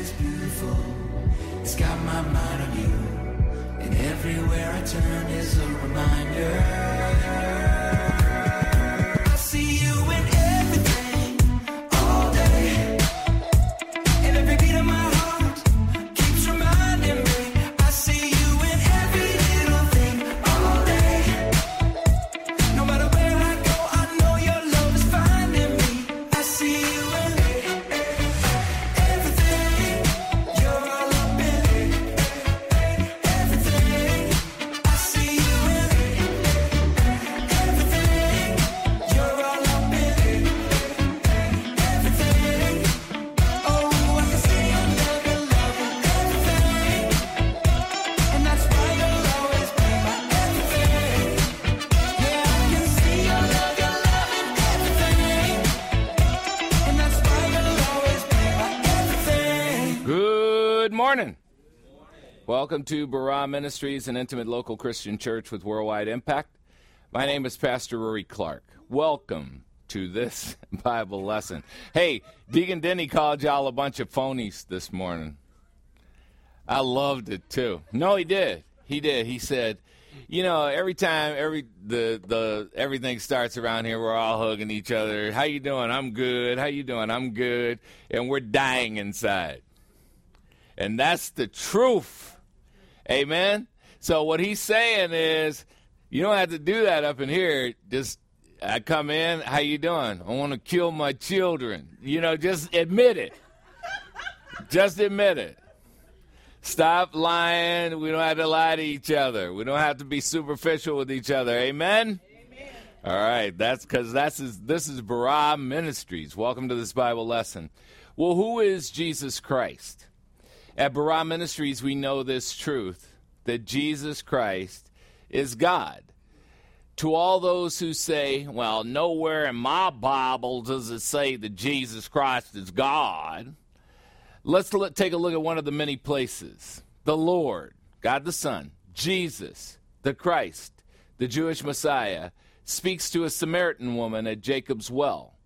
is beautiful. It's got my mind on you. And everywhere I turn is a reminder. Welcome to Barah Ministries, an intimate local Christian church with worldwide impact. My name is Pastor Rory Clark. Welcome to this Bible lesson. Hey, Deacon Denny called y'all a bunch of phonies this morning. I loved it too. No, he did. He did. He said, you know, every time every the the everything starts around here, we're all hugging each other. How you doing? I'm good. How you doing? I'm good. And we're dying inside. And that's the truth. Amen. So what he's saying is you don't have to do that up in here. Just I come in, how you doing? I want to kill my children. You know, just admit it. just admit it. Stop lying. We don't have to lie to each other. We don't have to be superficial with each other. Amen. Amen. All right, that's because that's is, this is Barah Ministries. Welcome to this Bible lesson. Well, who is Jesus Christ? At Barah Ministries, we know this truth that Jesus Christ is God. To all those who say, well, nowhere in my Bible does it say that Jesus Christ is God, let's take a look at one of the many places. The Lord, God the Son, Jesus, the Christ, the Jewish Messiah, speaks to a Samaritan woman at Jacob's well.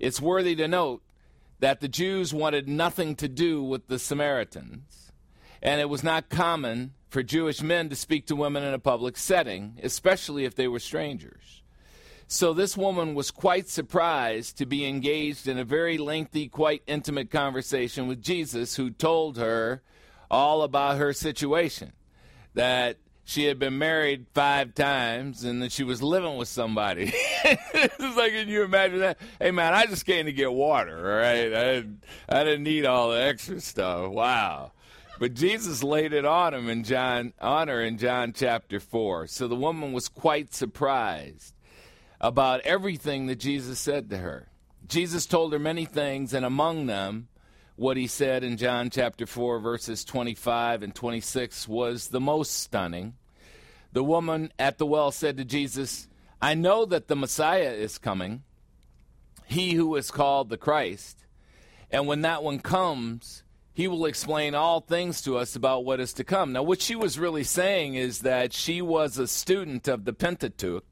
It's worthy to note that the Jews wanted nothing to do with the Samaritans, and it was not common for Jewish men to speak to women in a public setting, especially if they were strangers. So this woman was quite surprised to be engaged in a very lengthy, quite intimate conversation with Jesus, who told her all about her situation that she had been married five times and that she was living with somebody. it's like, can you imagine that? Hey, man, I just came to get water, all right? I didn't, I didn't need all the extra stuff. Wow. But Jesus laid it on him in John, on her in John chapter four. So the woman was quite surprised about everything that Jesus said to her. Jesus told her many things, and among them, what he said in John chapter 4, verses 25 and 26 was the most stunning. The woman at the well said to Jesus, I know that the Messiah is coming, he who is called the Christ. And when that one comes, he will explain all things to us about what is to come. Now, what she was really saying is that she was a student of the Pentateuch,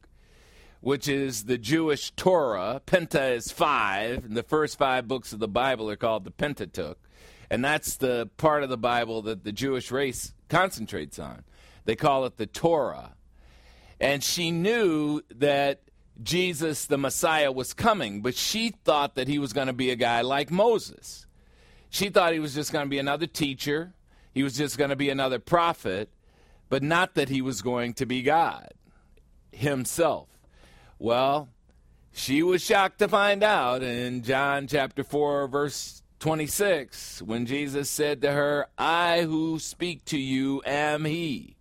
which is the Jewish Torah. Penta is five, and the first five books of the Bible are called the Pentateuch. And that's the part of the Bible that the Jewish race concentrates on. They call it the Torah. And she knew that Jesus, the Messiah, was coming, but she thought that he was going to be a guy like Moses. She thought he was just going to be another teacher, he was just going to be another prophet, but not that he was going to be God himself. Well, she was shocked to find out in John chapter 4, verse 26, when Jesus said to her, I who speak to you am he.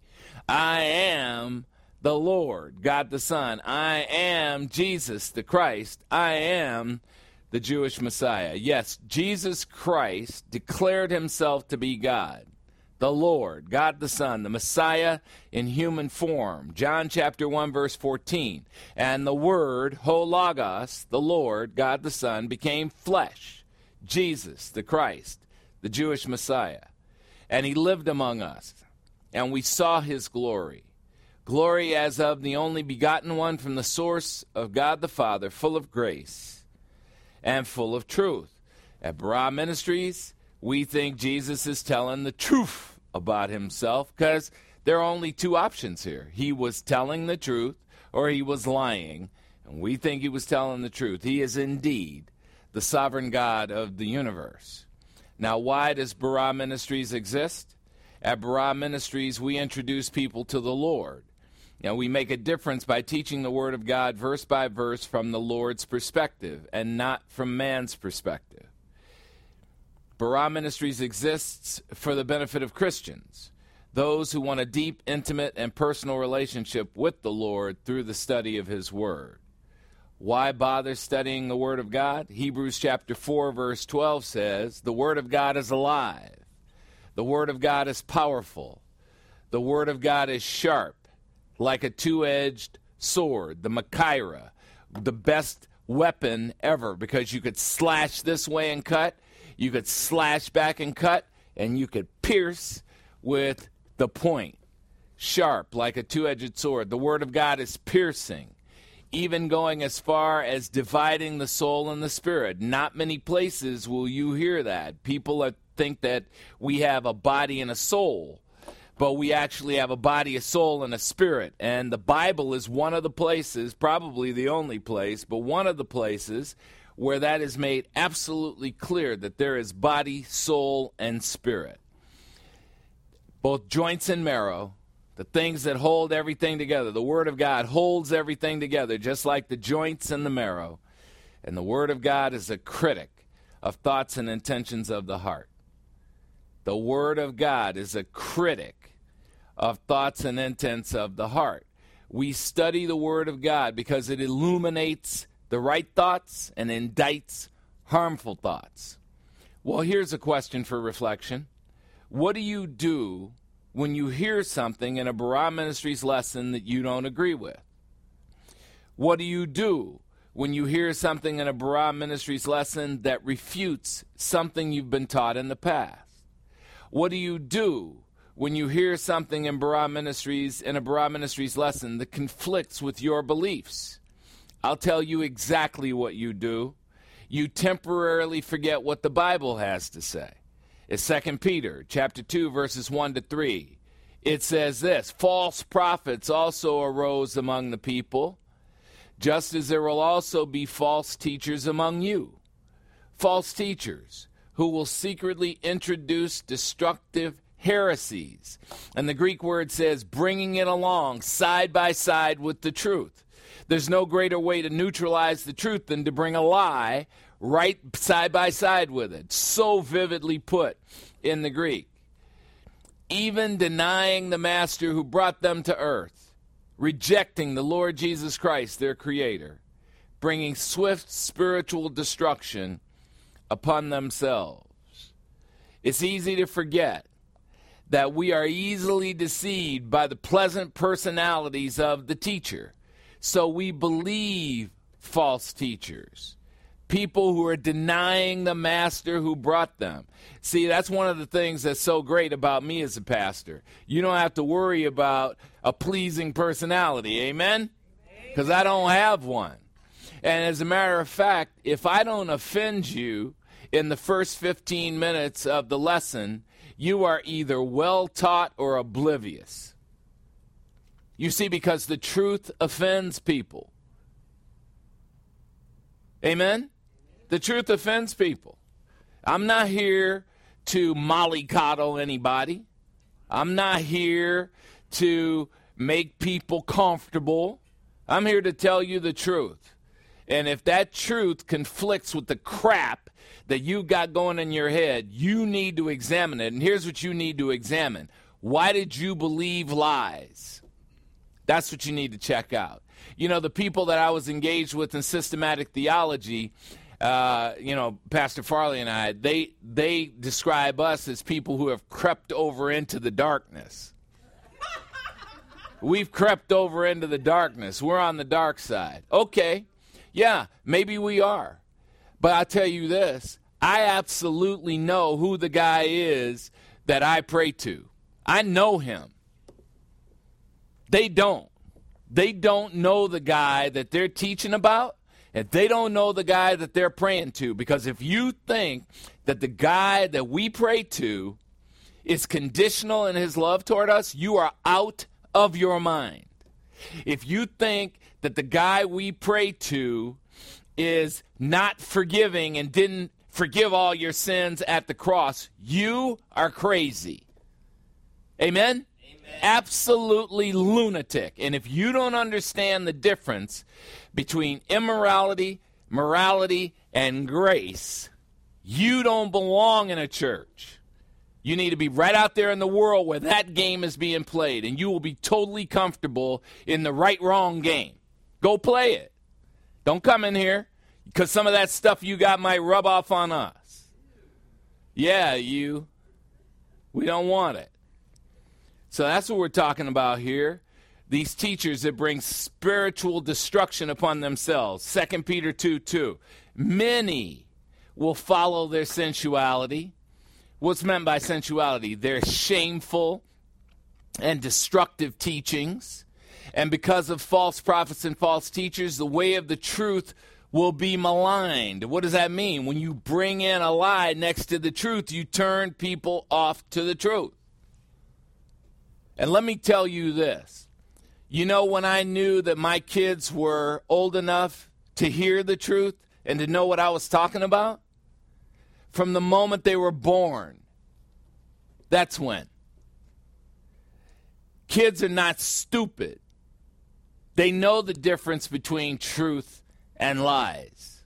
I am the Lord, God the Son. I am Jesus the Christ. I am the Jewish Messiah. Yes, Jesus Christ declared himself to be God, the Lord, God the Son, the Messiah in human form. John chapter 1 verse 14. And the word, ho logos, the Lord, God the Son, became flesh. Jesus, the Christ, the Jewish Messiah. And he lived among us, and we saw his glory. Glory as of the only begotten one from the source of God the Father, full of grace and full of truth. At Barah Ministries, we think Jesus is telling the truth about himself because there are only two options here. He was telling the truth or he was lying, and we think he was telling the truth. He is indeed the sovereign God of the universe. Now, why does Barah Ministries exist? At Barah Ministries, we introduce people to the Lord. Now, we make a difference by teaching the Word of God verse by verse from the Lord's perspective and not from man's perspective. Barah Ministries exists for the benefit of Christians, those who want a deep, intimate, and personal relationship with the Lord through the study of His Word. Why bother studying the Word of God? Hebrews chapter 4, verse 12 says, The Word of God is alive. The Word of God is powerful. The Word of God is sharp, like a two edged sword, the Machaira, the best weapon ever, because you could slash this way and cut, you could slash back and cut, and you could pierce with the point. Sharp, like a two edged sword. The Word of God is piercing even going as far as dividing the soul and the spirit. Not many places will you hear that. People are, think that we have a body and a soul, but we actually have a body, a soul, and a spirit. And the Bible is one of the places, probably the only place, but one of the places where that is made absolutely clear that there is body, soul, and spirit. Both joints and marrow, the things that hold everything together. The Word of God holds everything together, just like the joints and the marrow. And the Word of God is a critic of thoughts and intentions of the heart. The Word of God is a critic of thoughts and intents of the heart. We study the Word of God because it illuminates the right thoughts and indicts harmful thoughts. Well, here's a question for reflection What do you do when you hear something in a Barah Ministries lesson that you don't agree with? What do you do when you hear something in a Barah Ministries lesson that refutes something you've been taught in the past? What do you do when you hear something in Barah Ministries in a Barah Ministries lesson that conflicts with your beliefs? I'll tell you exactly what you do. You temporarily forget what the Bible has to say. It's 2 Peter chapter 2 verses 1 to 3. It says this, false prophets also arose among the people, just as there will also be false teachers among you. False teachers who will secretly introduce destructive heresies. And the Greek word says bringing it along side by side with the truth. There's no greater way to neutralize the truth than to bring a lie right side by side with it. So vividly put in the Greek. Even denying the master who brought them to earth, rejecting the Lord Jesus Christ, their creator, bringing swift spiritual destruction upon themselves. It's easy to forget that we are easily deceived by the pleasant personalities of the teacher. So we believe false teachers, people who are denying the master who brought them. See, that's one of the things that's so great about me as a pastor. You don't have to worry about a pleasing personality. Amen? Because I don't have one. And as a matter of fact, if I don't offend you in the first 15 minutes of the lesson, you are either well taught or oblivious. You see, because the truth offends people. Amen? The truth offends people. I'm not here to mollycoddle anybody. I'm not here to make people comfortable. I'm here to tell you the truth. And if that truth conflicts with the crap that you got going in your head, you need to examine it. And here's what you need to examine why did you believe lies? That's what you need to check out. You know, the people that I was engaged with in systematic theology, uh, you know, Pastor Farley and I, they they describe us as people who have crept over into the darkness. We've crept over into the darkness. We're on the dark side. Okay, yeah, maybe we are. But I'll tell you this I absolutely know who the guy is that I pray to. I know him. They don't. They don't know the guy that they're teaching about. and they don't know the guy that they're praying to. Because if you think that the guy that we pray to is conditional in his love toward us, you are out of your mind. If you think that the guy we pray to is not forgiving and didn't forgive all your sins at the cross, you are crazy. Amen? Absolutely lunatic. And if you don't understand the difference between immorality, morality, and grace, you don't belong in a church. You need to be right out there in the world where that game is being played, and you will be totally comfortable in the right wrong game. Go play it. Don't come in here because some of that stuff you got might rub off on us. Yeah, you. We don't want it. So that's what we're talking about here. These teachers that bring spiritual destruction upon themselves. 2 Peter 2 2. Many will follow their sensuality. What's meant by sensuality? Their shameful and destructive teachings. And because of false prophets and false teachers, the way of the truth will be maligned. What does that mean? When you bring in a lie next to the truth, you turn people off to the truth. And let me tell you this. You know, when I knew that my kids were old enough to hear the truth and to know what I was talking about? From the moment they were born. That's when. Kids are not stupid. They know the difference between truth and lies.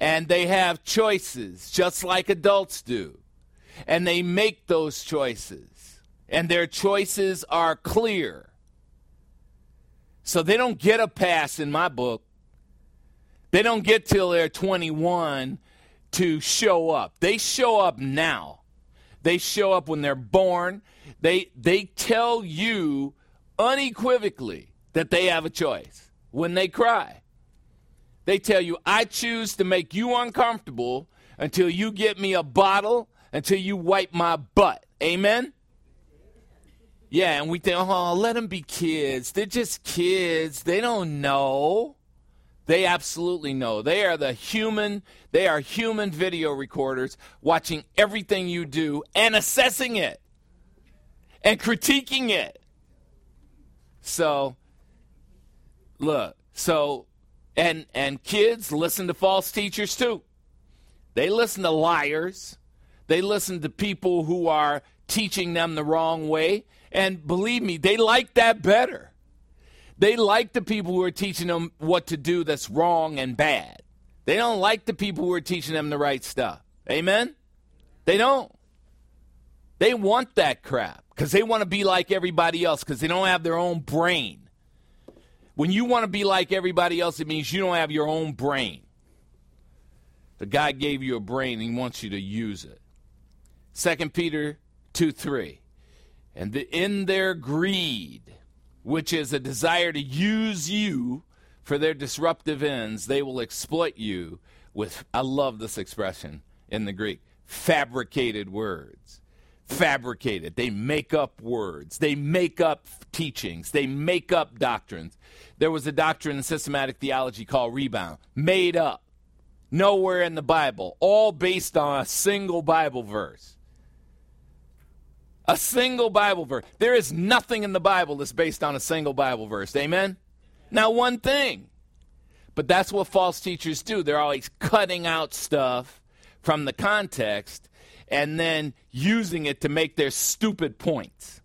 And they have choices, just like adults do. And they make those choices. And their choices are clear. So they don't get a pass in my book. They don't get till they're 21 to show up. They show up now. They show up when they're born. They they tell you unequivocally that they have a choice when they cry. They tell you, I choose to make you uncomfortable until you get me a bottle, until you wipe my butt. Amen? Yeah, and we think, oh, let them be kids. They're just kids. They don't know. They absolutely know. They are the human, they are human video recorders watching everything you do and assessing it and critiquing it. So, look, so and and kids listen to false teachers too. They listen to liars. They listen to people who are teaching them the wrong way. And believe me, they like that better. They like the people who are teaching them what to do that's wrong and bad. They don't like the people who are teaching them the right stuff. Amen? They don't. They want that crap because they want to be like everybody else because they don't have their own brain. When you want to be like everybody else, it means you don't have your own brain. The God gave you a brain, He wants you to use it. 2 Peter 2 3. And the, in their greed, which is a desire to use you for their disruptive ends, they will exploit you with, I love this expression in the Greek, fabricated words. Fabricated. They make up words. They make up teachings. They make up doctrines. There was a doctrine in systematic theology called rebound, made up. Nowhere in the Bible, all based on a single Bible verse. A single Bible verse. There is nothing in the Bible that's based on a single Bible verse. Amen? Now, one thing. But that's what false teachers do. They're always cutting out stuff from the context and then using it to make their stupid points.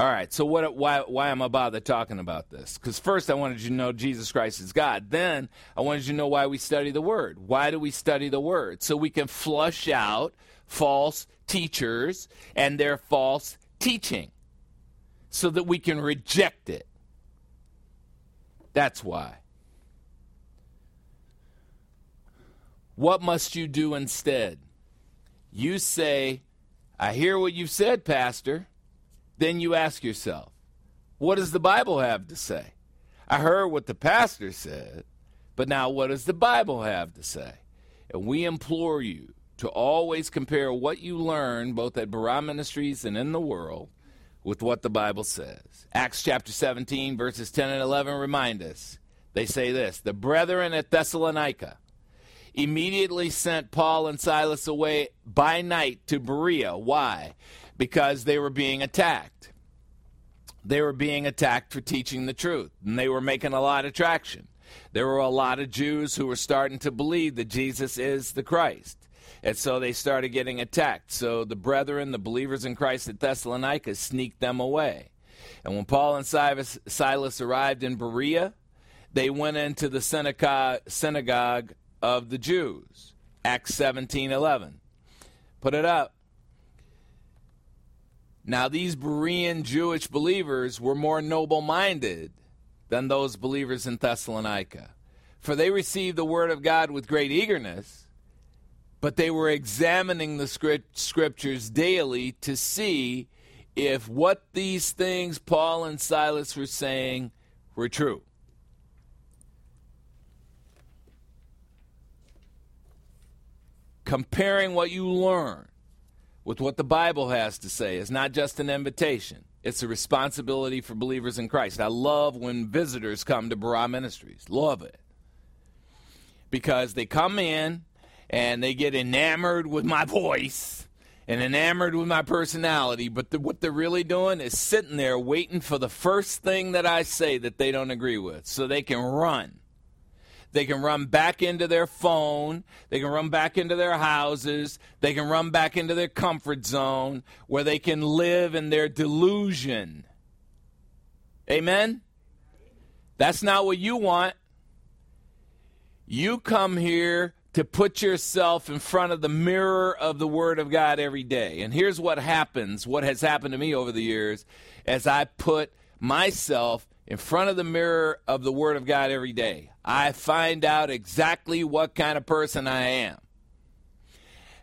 All right, so what, why, why am I bothered talking about this? Because first I wanted you to know Jesus Christ is God. Then I wanted you to know why we study the Word. Why do we study the Word? So we can flush out false teachers and their false teaching so that we can reject it. That's why. What must you do instead? You say, I hear what you've said, Pastor. Then you ask yourself, what does the Bible have to say? I heard what the pastor said, but now what does the Bible have to say? And we implore you to always compare what you learn, both at Barah Ministries and in the world, with what the Bible says. Acts chapter 17, verses 10 and 11 remind us They say this The brethren at Thessalonica immediately sent Paul and Silas away by night to Berea. Why? Because they were being attacked. They were being attacked for teaching the truth, and they were making a lot of traction. There were a lot of Jews who were starting to believe that Jesus is the Christ. And so they started getting attacked. So the brethren, the believers in Christ at Thessalonica, sneaked them away. And when Paul and Silas arrived in Berea, they went into the synagogue of the Jews. Acts 17:11. Put it up. Now these Berean Jewish believers were more noble-minded than those believers in Thessalonica, for they received the word of God with great eagerness, but they were examining the script, scriptures daily to see if what these things Paul and Silas were saying were true. comparing what you learn with what the Bible has to say is not just an invitation. It's a responsibility for believers in Christ. I love when visitors come to Barah Ministries. Love it. Because they come in and they get enamored with my voice and enamored with my personality, but the, what they're really doing is sitting there waiting for the first thing that I say that they don't agree with so they can run they can run back into their phone. They can run back into their houses. They can run back into their comfort zone where they can live in their delusion. Amen? That's not what you want. You come here to put yourself in front of the mirror of the Word of God every day. And here's what happens, what has happened to me over the years, as I put myself in front of the mirror of the Word of God every day. I find out exactly what kind of person I am.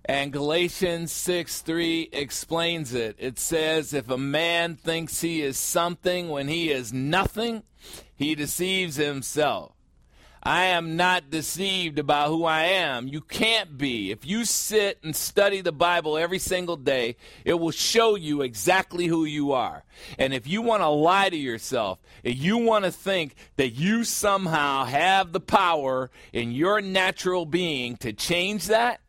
And Galatians 6 3 explains it. It says, If a man thinks he is something when he is nothing, he deceives himself. I am not deceived about who I am. You can't be. If you sit and study the Bible every single day, it will show you exactly who you are. And if you want to lie to yourself, if you want to think that you somehow have the power in your natural being to change that,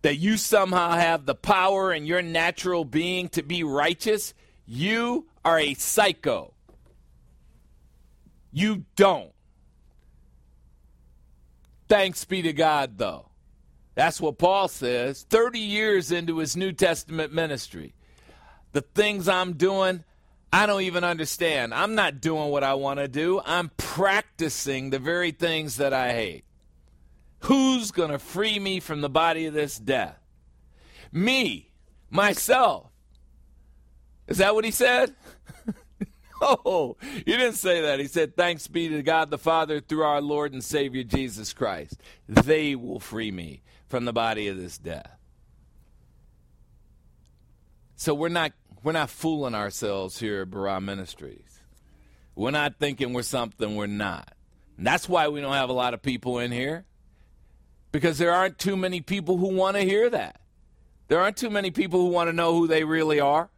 that you somehow have the power in your natural being to be righteous, you are a psycho. You don't. Thanks be to God, though. That's what Paul says 30 years into his New Testament ministry. The things I'm doing, I don't even understand. I'm not doing what I want to do, I'm practicing the very things that I hate. Who's going to free me from the body of this death? Me, myself. Is that what he said? Oh, he didn't say that. He said, Thanks be to God the Father through our Lord and Savior Jesus Christ. They will free me from the body of this death. So we're not we're not fooling ourselves here at Barah Ministries. We're not thinking we're something we're not. And that's why we don't have a lot of people in here. Because there aren't too many people who want to hear that. There aren't too many people who want to know who they really are.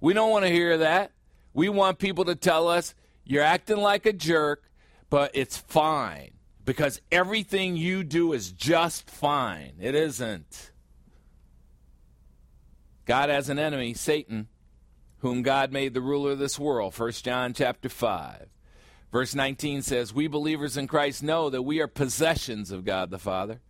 We don't want to hear that. We want people to tell us you're acting like a jerk, but it's fine because everything you do is just fine. It isn't. God has an enemy, Satan, whom God made the ruler of this world. 1 John chapter 5. Verse 19 says, We believers in Christ know that we are possessions of God the Father,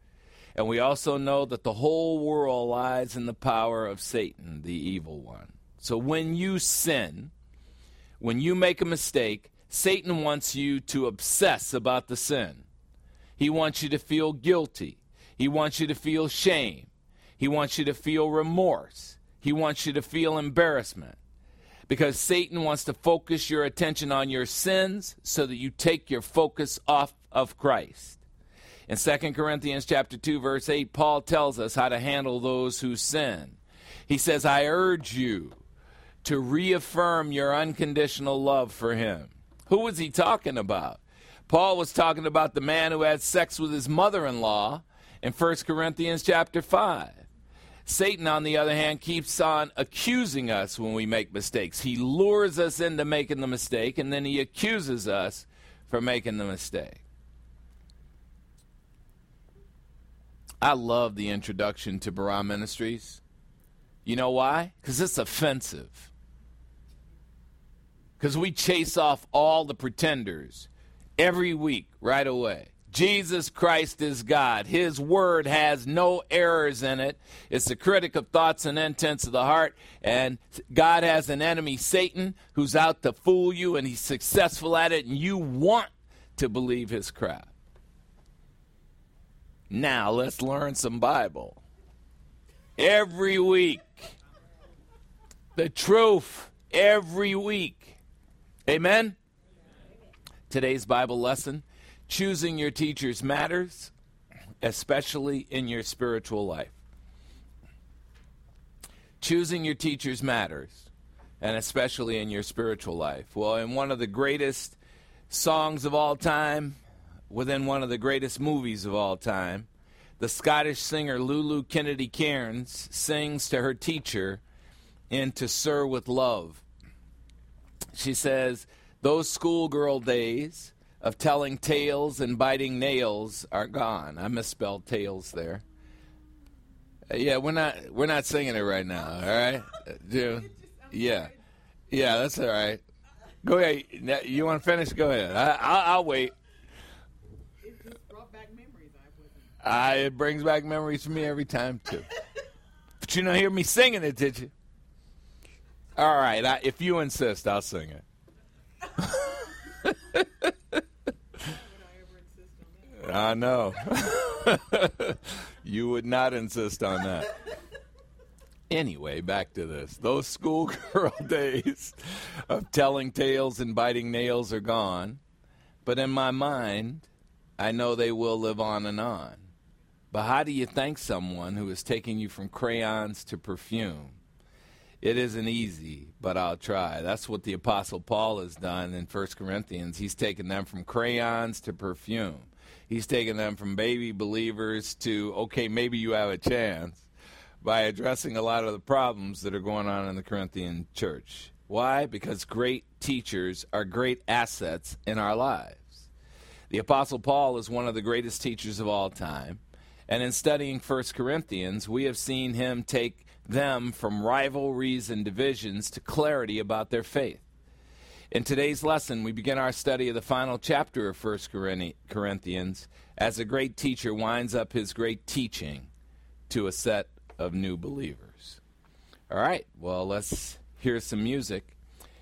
and we also know that the whole world lies in the power of Satan, the evil one. So when you sin, when you make a mistake, Satan wants you to obsess about the sin. He wants you to feel guilty. He wants you to feel shame. He wants you to feel remorse. He wants you to feel embarrassment. Because Satan wants to focus your attention on your sins so that you take your focus off of Christ. In 2 Corinthians chapter 2 verse 8 Paul tells us how to handle those who sin. He says, "I urge you to reaffirm your unconditional love for him. Who was he talking about? Paul was talking about the man who had sex with his mother-in-law in 1 Corinthians chapter 5. Satan, on the other hand, keeps on accusing us when we make mistakes. He lures us into making the mistake, and then he accuses us for making the mistake. I love the introduction to Barah Ministries. You know why? Because it's offensive. Because we chase off all the pretenders every week right away. Jesus Christ is God. His word has no errors in it. It's the critic of thoughts and intents of the heart. And God has an enemy, Satan, who's out to fool you, and he's successful at it, and you want to believe his crap. Now let's learn some Bible. Every week. The truth every week. Amen? Today's Bible lesson choosing your teachers matters, especially in your spiritual life. Choosing your teachers matters, and especially in your spiritual life. Well, in one of the greatest songs of all time, within one of the greatest movies of all time, the Scottish singer Lulu Kennedy Cairns sings to her teacher in To Sir with Love. She says, Those schoolgirl days of telling tales and biting nails are gone. I misspelled tales there. Uh, yeah, we're not we're not singing it right now. All right, Uh, June. Yeah, yeah, that's all right. Go ahead. You want to finish? Go ahead. I, I'll, I'll wait. It just brought back memories. I. I, it brings back memories for me every time too. But you don't hear me singing it, did you? All right. I, if you insist, I'll sing it. I know. you would not insist on that. Anyway, back to this. Those schoolgirl days of telling tales and biting nails are gone, but in my mind, I know they will live on and on. But how do you thank someone who is taking you from crayons to perfume? It isn't easy, but I'll try. That's what the Apostle Paul has done in 1 Corinthians. He's taken them from crayons to perfume. He's taken them from baby believers to, okay, maybe you have a chance by addressing a lot of the problems that are going on in the Corinthian church. Why? Because great teachers are great assets in our lives. The Apostle Paul is one of the greatest teachers of all time. And in studying 1 Corinthians, we have seen him take them from rivalries and divisions to clarity about their faith. In today's lesson, we begin our study of the final chapter of 1 Corinthians as a great teacher winds up his great teaching to a set of new believers. All right, well, let's hear some music.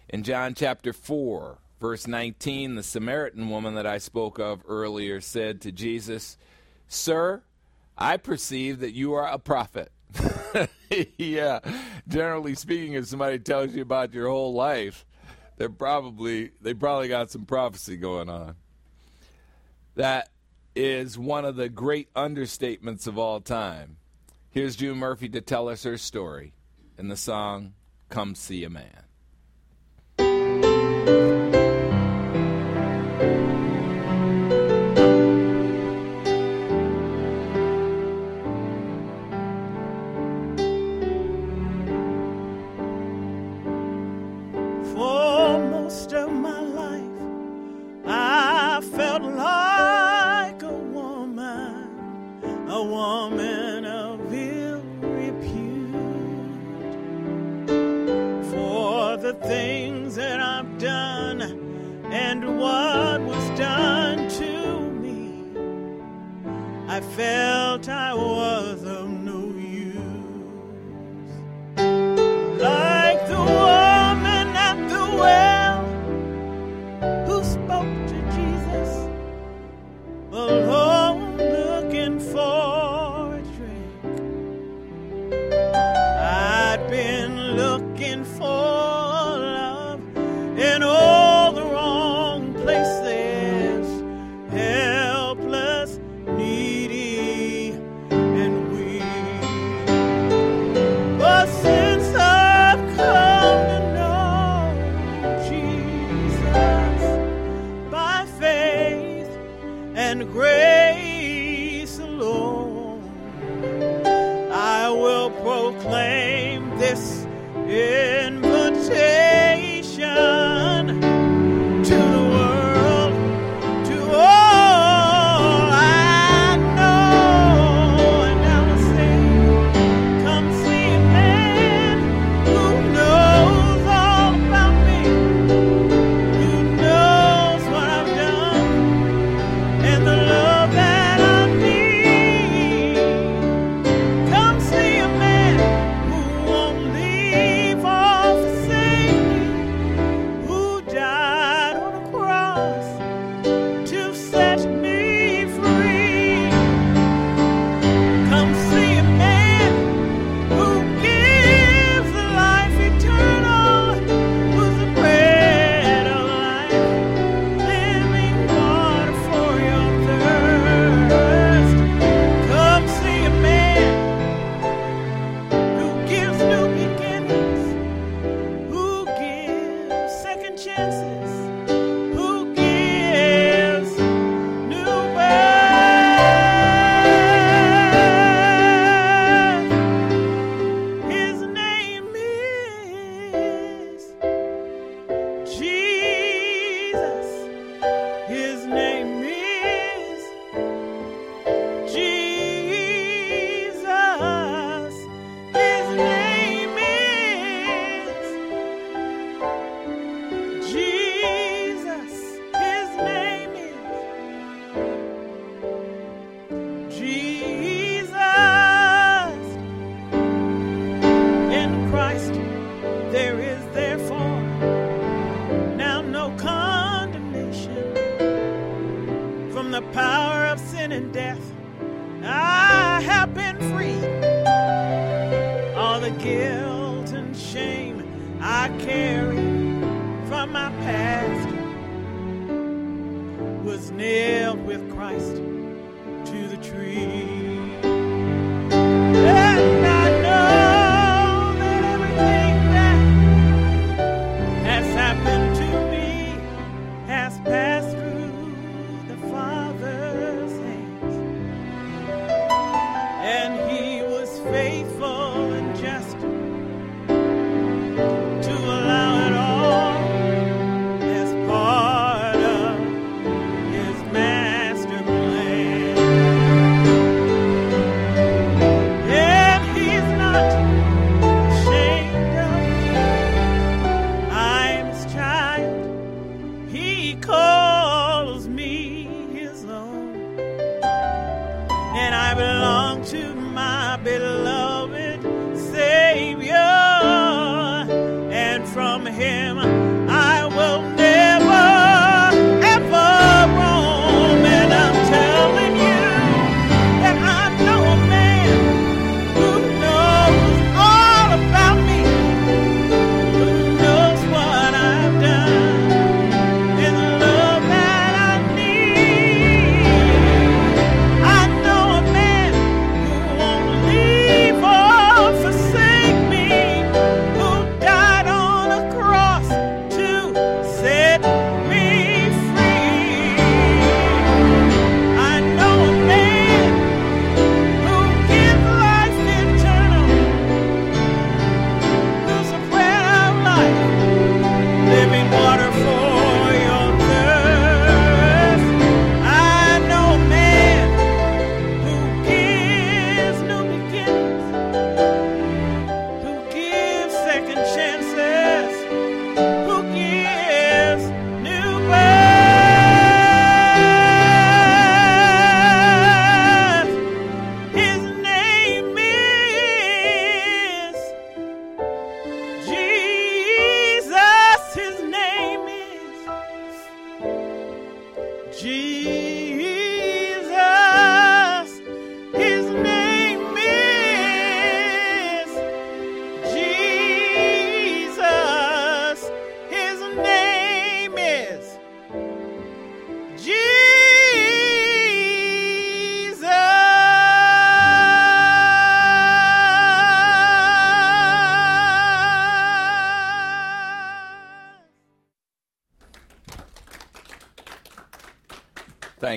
In John chapter 4, verse 19, the Samaritan woman that I spoke of earlier said to Jesus, Sir, I perceive that you are a prophet. yeah, generally speaking, if somebody tells you about your whole life, they're probably they probably got some prophecy going on. That is one of the great understatements of all time. Here's June Murphy to tell us her story in the song Come See a Man.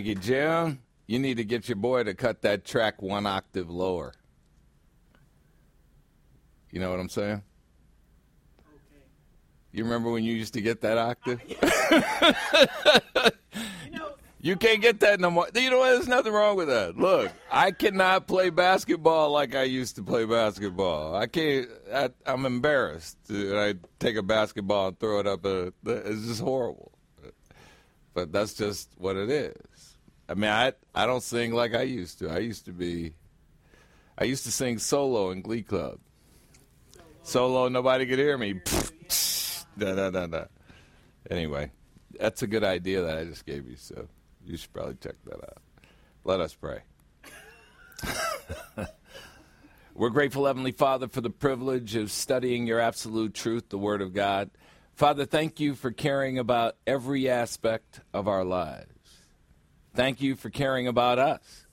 Thank you, Jim. You need to get your boy to cut that track one octave lower. You know what I'm saying? You remember when you used to get that octave? You know, You can't get that no more. You know what? There's nothing wrong with that. Look, I cannot play basketball like I used to play basketball. I can't. I, I'm embarrassed. I take a basketball and throw it up. A, it's just horrible. But that's just what it is. I mean, I I don't sing like I used to. I used to be. I used to sing solo in Glee Club. Solo, nobody could hear me. da, da, da, da. Anyway, that's a good idea that I just gave you. So you should probably check that out. Let us pray. We're grateful, Heavenly Father, for the privilege of studying your absolute truth, the Word of God. Father, thank you for caring about every aspect of our lives. Thank you for caring about us.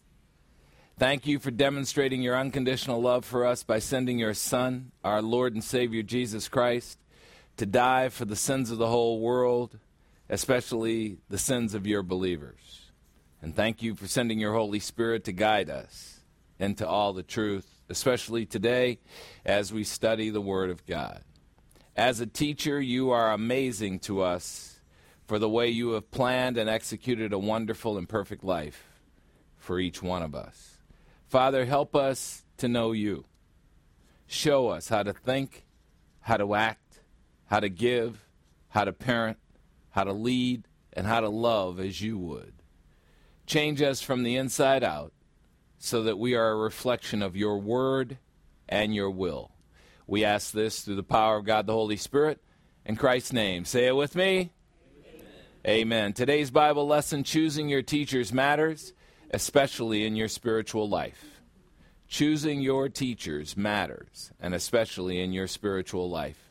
Thank you for demonstrating your unconditional love for us by sending your Son, our Lord and Savior Jesus Christ, to die for the sins of the whole world, especially the sins of your believers. And thank you for sending your Holy Spirit to guide us into all the truth, especially today as we study the Word of God. As a teacher, you are amazing to us for the way you have planned and executed a wonderful and perfect life for each one of us. Father, help us to know you. Show us how to think, how to act, how to give, how to parent, how to lead, and how to love as you would. Change us from the inside out so that we are a reflection of your word and your will. We ask this through the power of God the Holy Spirit. In Christ's name. Say it with me. Amen. Today's Bible lesson, Choosing Your Teachers Matters. especially in your spiritual life. Choosing your teachers matters, and especially in your spiritual life.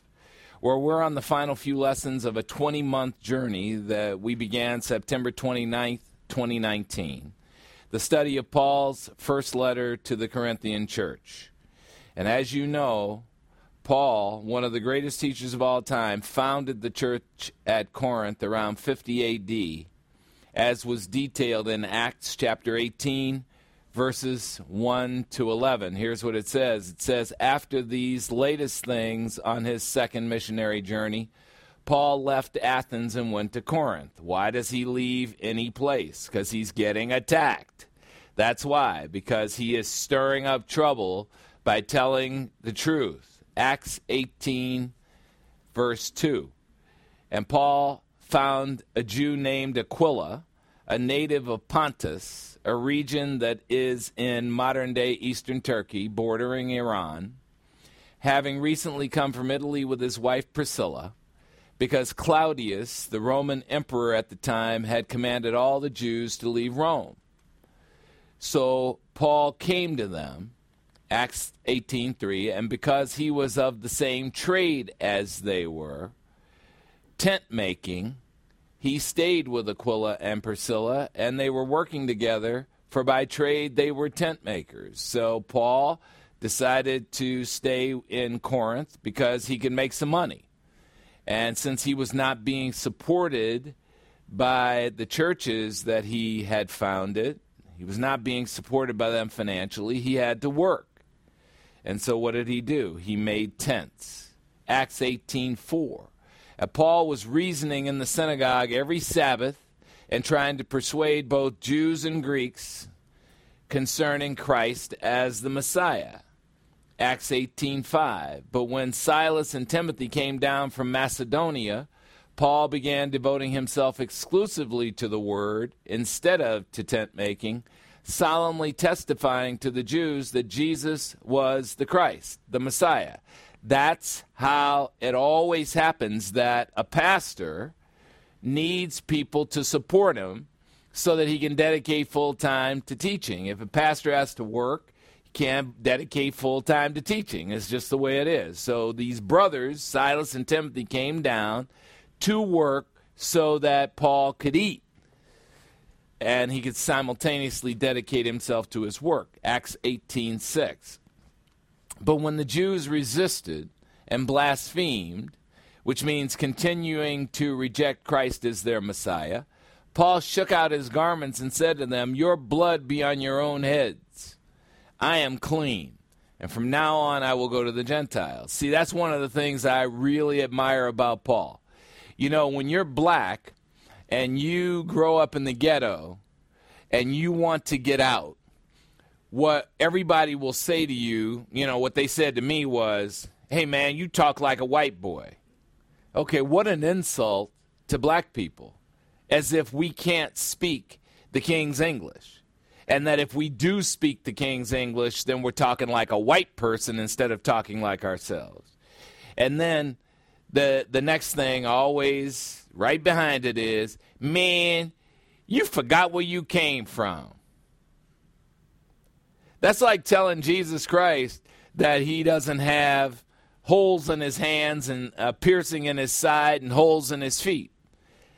Where we're on the final few lessons of a 20 month journey that we began September 29th, 2019. The study of Paul's first letter to the Corinthian church. And as you know, Paul, one of the greatest teachers of all time, founded the church at Corinth around 50 AD, as was detailed in Acts chapter 18, verses 1 to 11. Here's what it says It says, After these latest things on his second missionary journey, Paul left Athens and went to Corinth. Why does he leave any place? Because he's getting attacked. That's why, because he is stirring up trouble by telling the truth. Acts 18, verse 2. And Paul found a Jew named Aquila, a native of Pontus, a region that is in modern day eastern Turkey, bordering Iran, having recently come from Italy with his wife Priscilla, because Claudius, the Roman emperor at the time, had commanded all the Jews to leave Rome. So Paul came to them, Acts 18:3, and because he was of the same trade as they were, tent making, he stayed with Aquila and Priscilla, and they were working together, for by trade they were tent makers. So Paul decided to stay in Corinth because he could make some money. And since he was not being supported by the churches that he had founded, he was not being supported by them financially, he had to work. And so what did he do? He made tents. Acts 18:4. And Paul was reasoning in the synagogue every Sabbath and trying to persuade both Jews and Greeks concerning Christ as the Messiah. Acts 18:5. But when Silas and Timothy came down from Macedonia, Paul began devoting himself exclusively to the word instead of to tent making, solemnly testifying to the Jews that Jesus was the Christ, the Messiah. That's how it always happens that a pastor needs people to support him so that he can dedicate full time to teaching. If a pastor has to work, he can't dedicate full time to teaching. It's just the way it is. So these brothers, Silas and Timothy, came down to work so that Paul could eat and he could simultaneously dedicate himself to his work. Acts 18:6. But when the Jews resisted and blasphemed, which means continuing to reject Christ as their Messiah, Paul shook out his garments and said to them, Your blood be on your own heads. I am clean. And from now on, I will go to the Gentiles. See, that's one of the things I really admire about Paul. You know, when you're black and you grow up in the ghetto and you want to get out, what everybody will say to you, you know, what they said to me was, hey man, you talk like a white boy. Okay, what an insult to black people. As if we can't speak the King's English. And that if we do speak the King's English, then we're talking like a white person instead of talking like ourselves. And then the the next thing always right behind it is, man, you forgot where you came from. That's like telling Jesus Christ that he doesn't have holes in his hands and a piercing in his side and holes in his feet.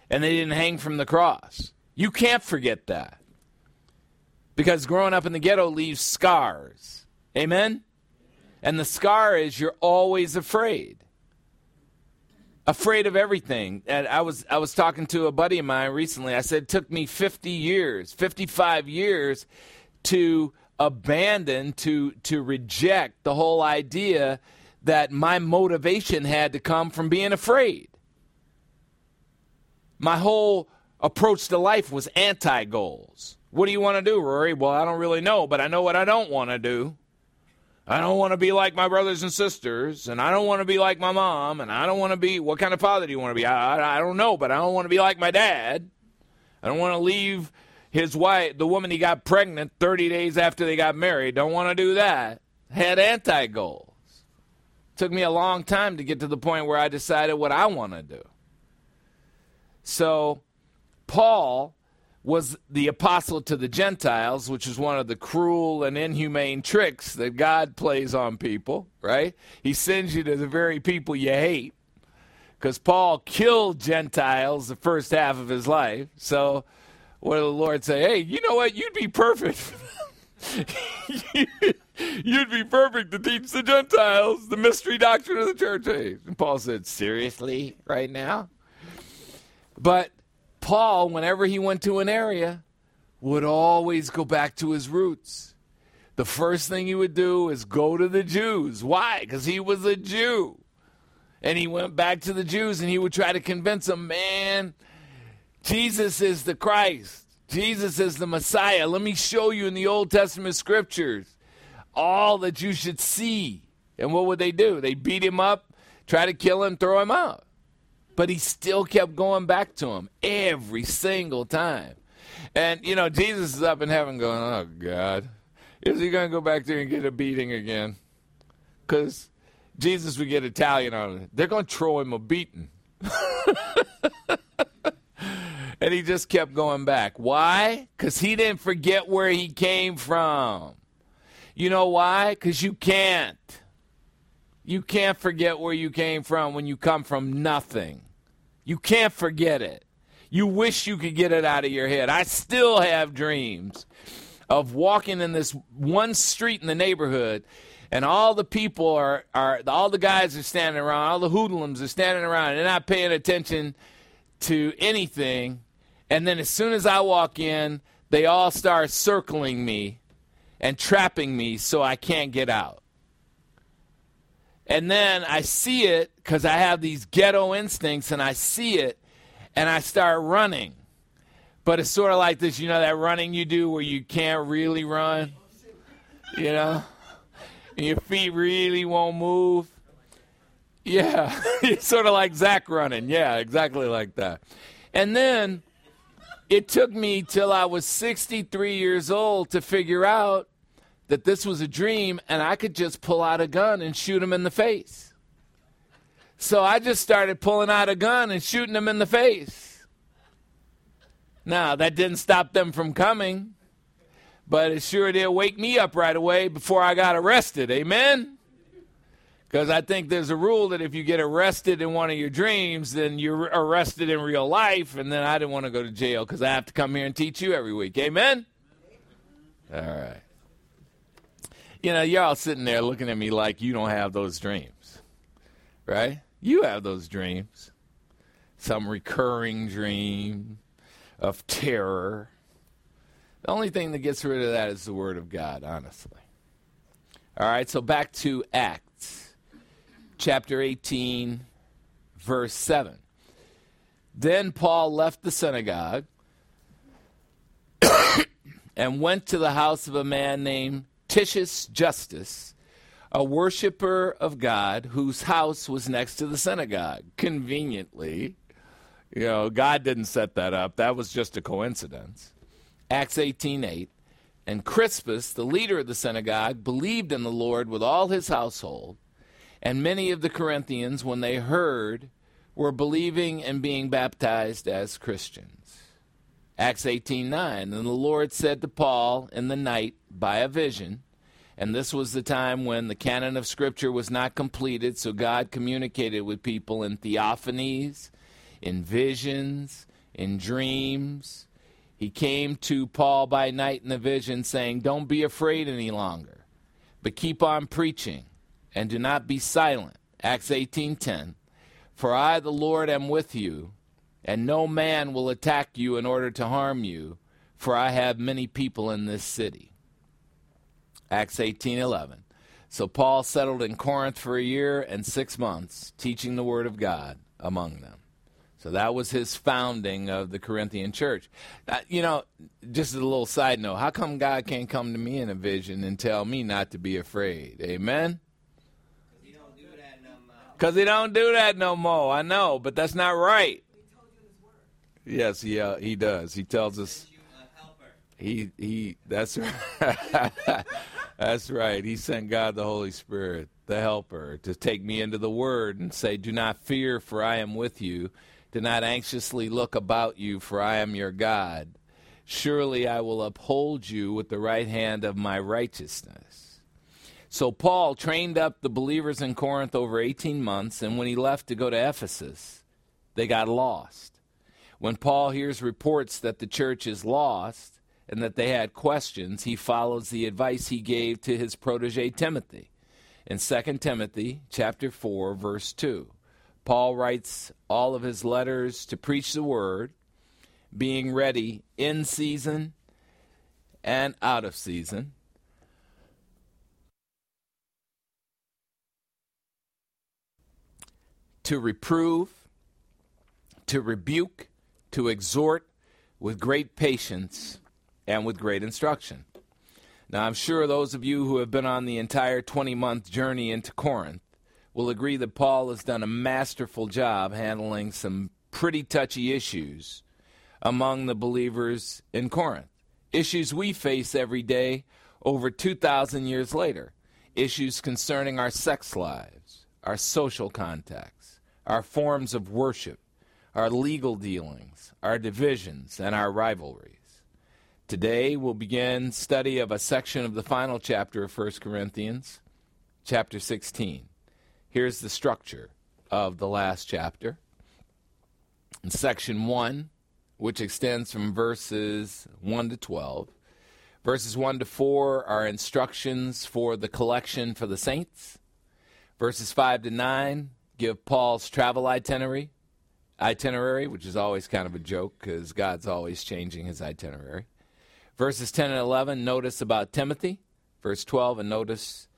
And they didn't hang from the cross. You can't forget that. Because growing up in the ghetto leaves scars. Amen? And the scar is you're always afraid. Afraid of everything. And I was I was talking to a buddy of mine recently. I said it took me 50 years, 55 years to abandon to to reject the whole idea that my motivation had to come from being afraid. My whole approach to life was anti goals. What do you want to do, Rory? Well, I don't really know, but I know what I don't want to do. I don't want to be like my brothers and sisters, and I don't want to be like my mom, and I don't want to be. What kind of father do you want to be? I, I, I don't know, but I don't want to be like my dad. I don't want to leave his wife, the woman he got pregnant 30 days after they got married. Don't want to do that. Had anti goals. Took me a long time to get to the point where I decided what I want to do. So, Paul was the apostle to the Gentiles, which is one of the cruel and inhumane tricks that God plays on people, right? He sends you to the very people you hate because Paul killed Gentiles the first half of his life. So, what did the Lord say? Hey, you know what? You'd be perfect. You'd be perfect to teach the Gentiles the mystery doctrine of the church age. And Paul said, Seriously, right now? But Paul, whenever he went to an area, would always go back to his roots. The first thing he would do is go to the Jews. Why? Because he was a Jew. And he went back to the Jews and he would try to convince them, man, Jesus is the Christ. Jesus is the Messiah. Let me show you in the Old Testament scriptures all that you should see. And what would they do? They beat him up, try to kill him, throw him out. But he still kept going back to him every single time. And, you know, Jesus is up in heaven going, oh, God, is he going to go back there and get a beating again? Because Jesus would get Italian on it. They're going to throw him a beating. and he just kept going back. Why? Because he didn't forget where he came from. You know why? Because you can't. You can't forget where you came from when you come from nothing. You can't forget it. You wish you could get it out of your head. I still have dreams of walking in this one street in the neighborhood and all the people are, are all the guys are standing around, all the hoodlums are standing around, and they're not paying attention to anything. And then as soon as I walk in, they all start circling me and trapping me so I can't get out. And then I see it because I have these ghetto instincts and I see it and I start running. But it's sort of like this, you know, that running you do where you can't really run, you know, and your feet really won't move. Yeah, it's sort of like Zach running. Yeah, exactly like that. And then it took me till I was 63 years old to figure out that this was a dream and I could just pull out a gun and shoot him in the face. So I just started pulling out a gun and shooting him in the face. Now, that didn't stop them from coming, but it sure did wake me up right away before I got arrested. Amen? Because I think there's a rule that if you get arrested in one of your dreams, then you're arrested in real life, and then I didn't want to go to jail because I have to come here and teach you every week. Amen? All right. You know, you're all sitting there looking at me like you don't have those dreams, right? You have those dreams. Some recurring dream of terror. The only thing that gets rid of that is the Word of God, honestly. All right, so back to Acts, chapter 18, verse 7. Then Paul left the synagogue and went to the house of a man named Titius Justus, a worshiper of God whose house was next to the synagogue. Conveniently, you know, God didn't set that up. That was just a coincidence. Acts 18:8. And Crispus, the leader of the synagogue, believed in the Lord with all his household. And many of the Corinthians, when they heard, were believing and being baptized as Christians. Acts 18:9 And the Lord said to Paul in the night by a vision and this was the time when the canon of scripture was not completed so God communicated with people in theophanies in visions in dreams. He came to Paul by night in a vision saying don't be afraid any longer but keep on preaching and do not be silent. Acts 18:10 For I the Lord am with you and no man will attack you in order to harm you, for I have many people in this city. Acts 18:11. So Paul settled in Corinth for a year and 6 months, teaching the word of God among them. So that was his founding of the Corinthian church. Uh, you know, just a little side note, how come God can't come to me in a vision and tell me not to be afraid? Amen. Because he don't do that no more. I know, but that's not right. Yes, he uh, he does. He tells us. He he. That's right. that's right. He sent God the Holy Spirit, the Helper, to take me into the Word and say, "Do not fear, for I am with you. Do not anxiously look about you, for I am your God." surely I will uphold you with the right hand of my righteousness. So Paul trained up the believers in Corinth over 18 months, and when he left to go to Ephesus, they got lost. When Paul hears reports that the church is lost and that they had questions, he follows the advice he gave to his protege Timothy. In 2 Timothy chapter 4 verse 2, Paul writes all of his letters to preach the word, being ready in season and out of season. To reprove, to rebuke, to exhort with great patience and with great instruction. Now, I'm sure those of you who have been on the entire 20 month journey into Corinth will agree that Paul has done a masterful job handling some pretty touchy issues among the believers in Corinth. Issues we face every day over 2,000 years later. Issues concerning our sex lives, our social contacts, our forms of worship, our legal dealings, our divisions, and our rivalries. Today we'll begin study of a section of the final chapter of 1 Corinthians, chapter 16. Here's the structure of the last chapter. In section 1, which extends from verses 1 to 12, verses 1 to 4 are instructions for the collection for the saints. Verses 5 to 9 give Paul's travel itinerary, itinerary, which is always kind of a joke because God's always changing his itinerary. Verses 10 and 11, notice about Timothy. Verse 12, and notice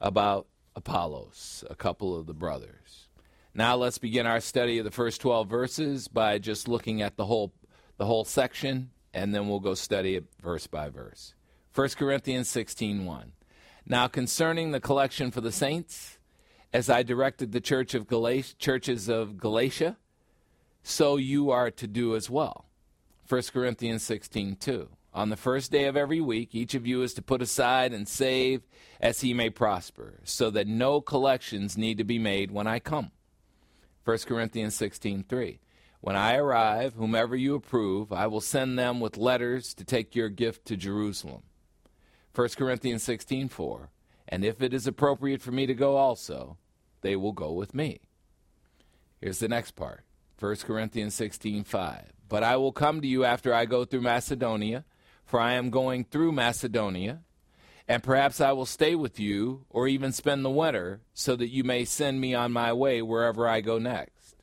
about Apollos, a couple of the brothers. Now let's begin our study of the first 12 verses by just looking at the whole the whole section and then we'll go study it verse by verse. 1 Corinthians 16:1. Now concerning the collection for the saints, as I directed the church of Galatia, churches of Galatia, so you are to do as well. 1 Corinthians 16:2. On the first day of every week, each of you is to put aside and save as he may prosper, so that no collections need to be made when I come. 1 Corinthians 16:3. When I arrive, whomever you approve, I will send them with letters to take your gift to Jerusalem. 1 Corinthians 16:4. And if it is appropriate for me to go also, they will go with me. Here's the next part. 1 Corinthians 16:5. But I will come to you after I go through Macedonia, for I am going through Macedonia, and perhaps I will stay with you or even spend the winter, so that you may send me on my way wherever I go next.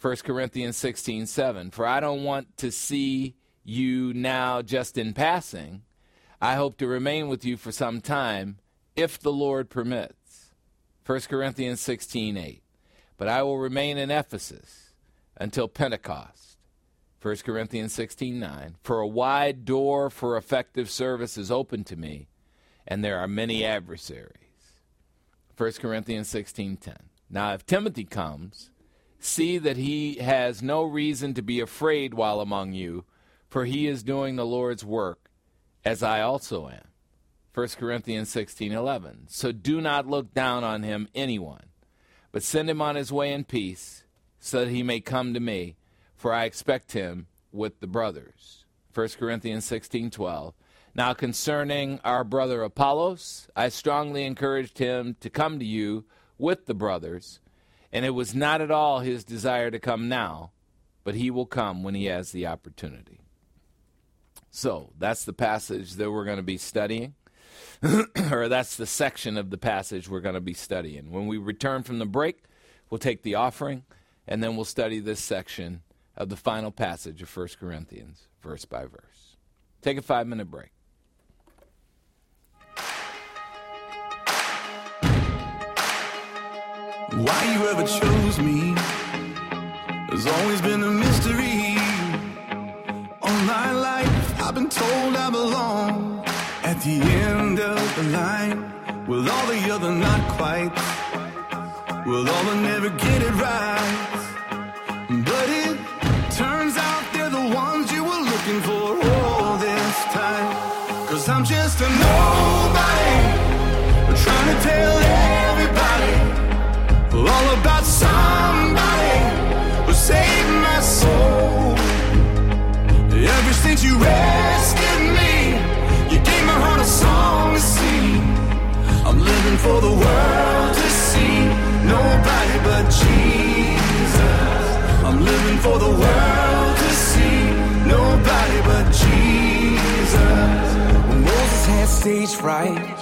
1 Corinthians 16:7. For I don't want to see you now just in passing. I hope to remain with you for some time, if the Lord permits. 1 Corinthians 16:8. But I will remain in Ephesus until Pentecost. 1 Corinthians 16:9. For a wide door for effective service is open to me, and there are many adversaries. 1 Corinthians 16:10. Now if Timothy comes, see that he has no reason to be afraid while among you, for he is doing the Lord's work, as I also am. 1 Corinthians 16:11. So do not look down on him anyone, but send him on his way in peace, so that he may come to me, for I expect him with the brothers. 1 Corinthians 16:12. Now concerning our brother Apollos, I strongly encouraged him to come to you with the brothers, and it was not at all his desire to come now, but he will come when he has the opportunity. So, that's the passage that we're going to be studying. or that's the section of the passage we're going to be studying. When we return from the break, we'll take the offering and then we'll study this section of the final passage of 1 Corinthians, verse by verse. Take a five minute break. Why you ever chose me has always been a mystery. All my life, I've been told I belong at the end of the line with all the other not quite, with all the never get it right. Just a nobody, trying to tell everybody all about somebody who saved my soul. Every since you rescued me, you gave my heart a song to sing. I'm living for the world to see. Nobody but Jesus. I'm living for the world had stage fright,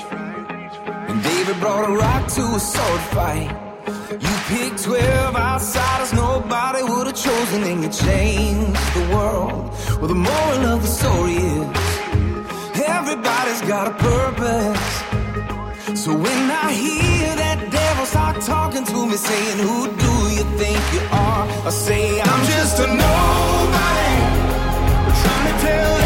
And David brought a rock to a sword fight, you picked 12 outsiders nobody would have chosen, and you changed the world. Well, the moral of the story is everybody's got a purpose. So when I hear that devil start talking to me, saying, Who do you think you are? I say, I'm just a nobody. Trying to tell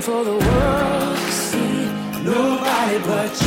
for the world to see nobody but Jesus.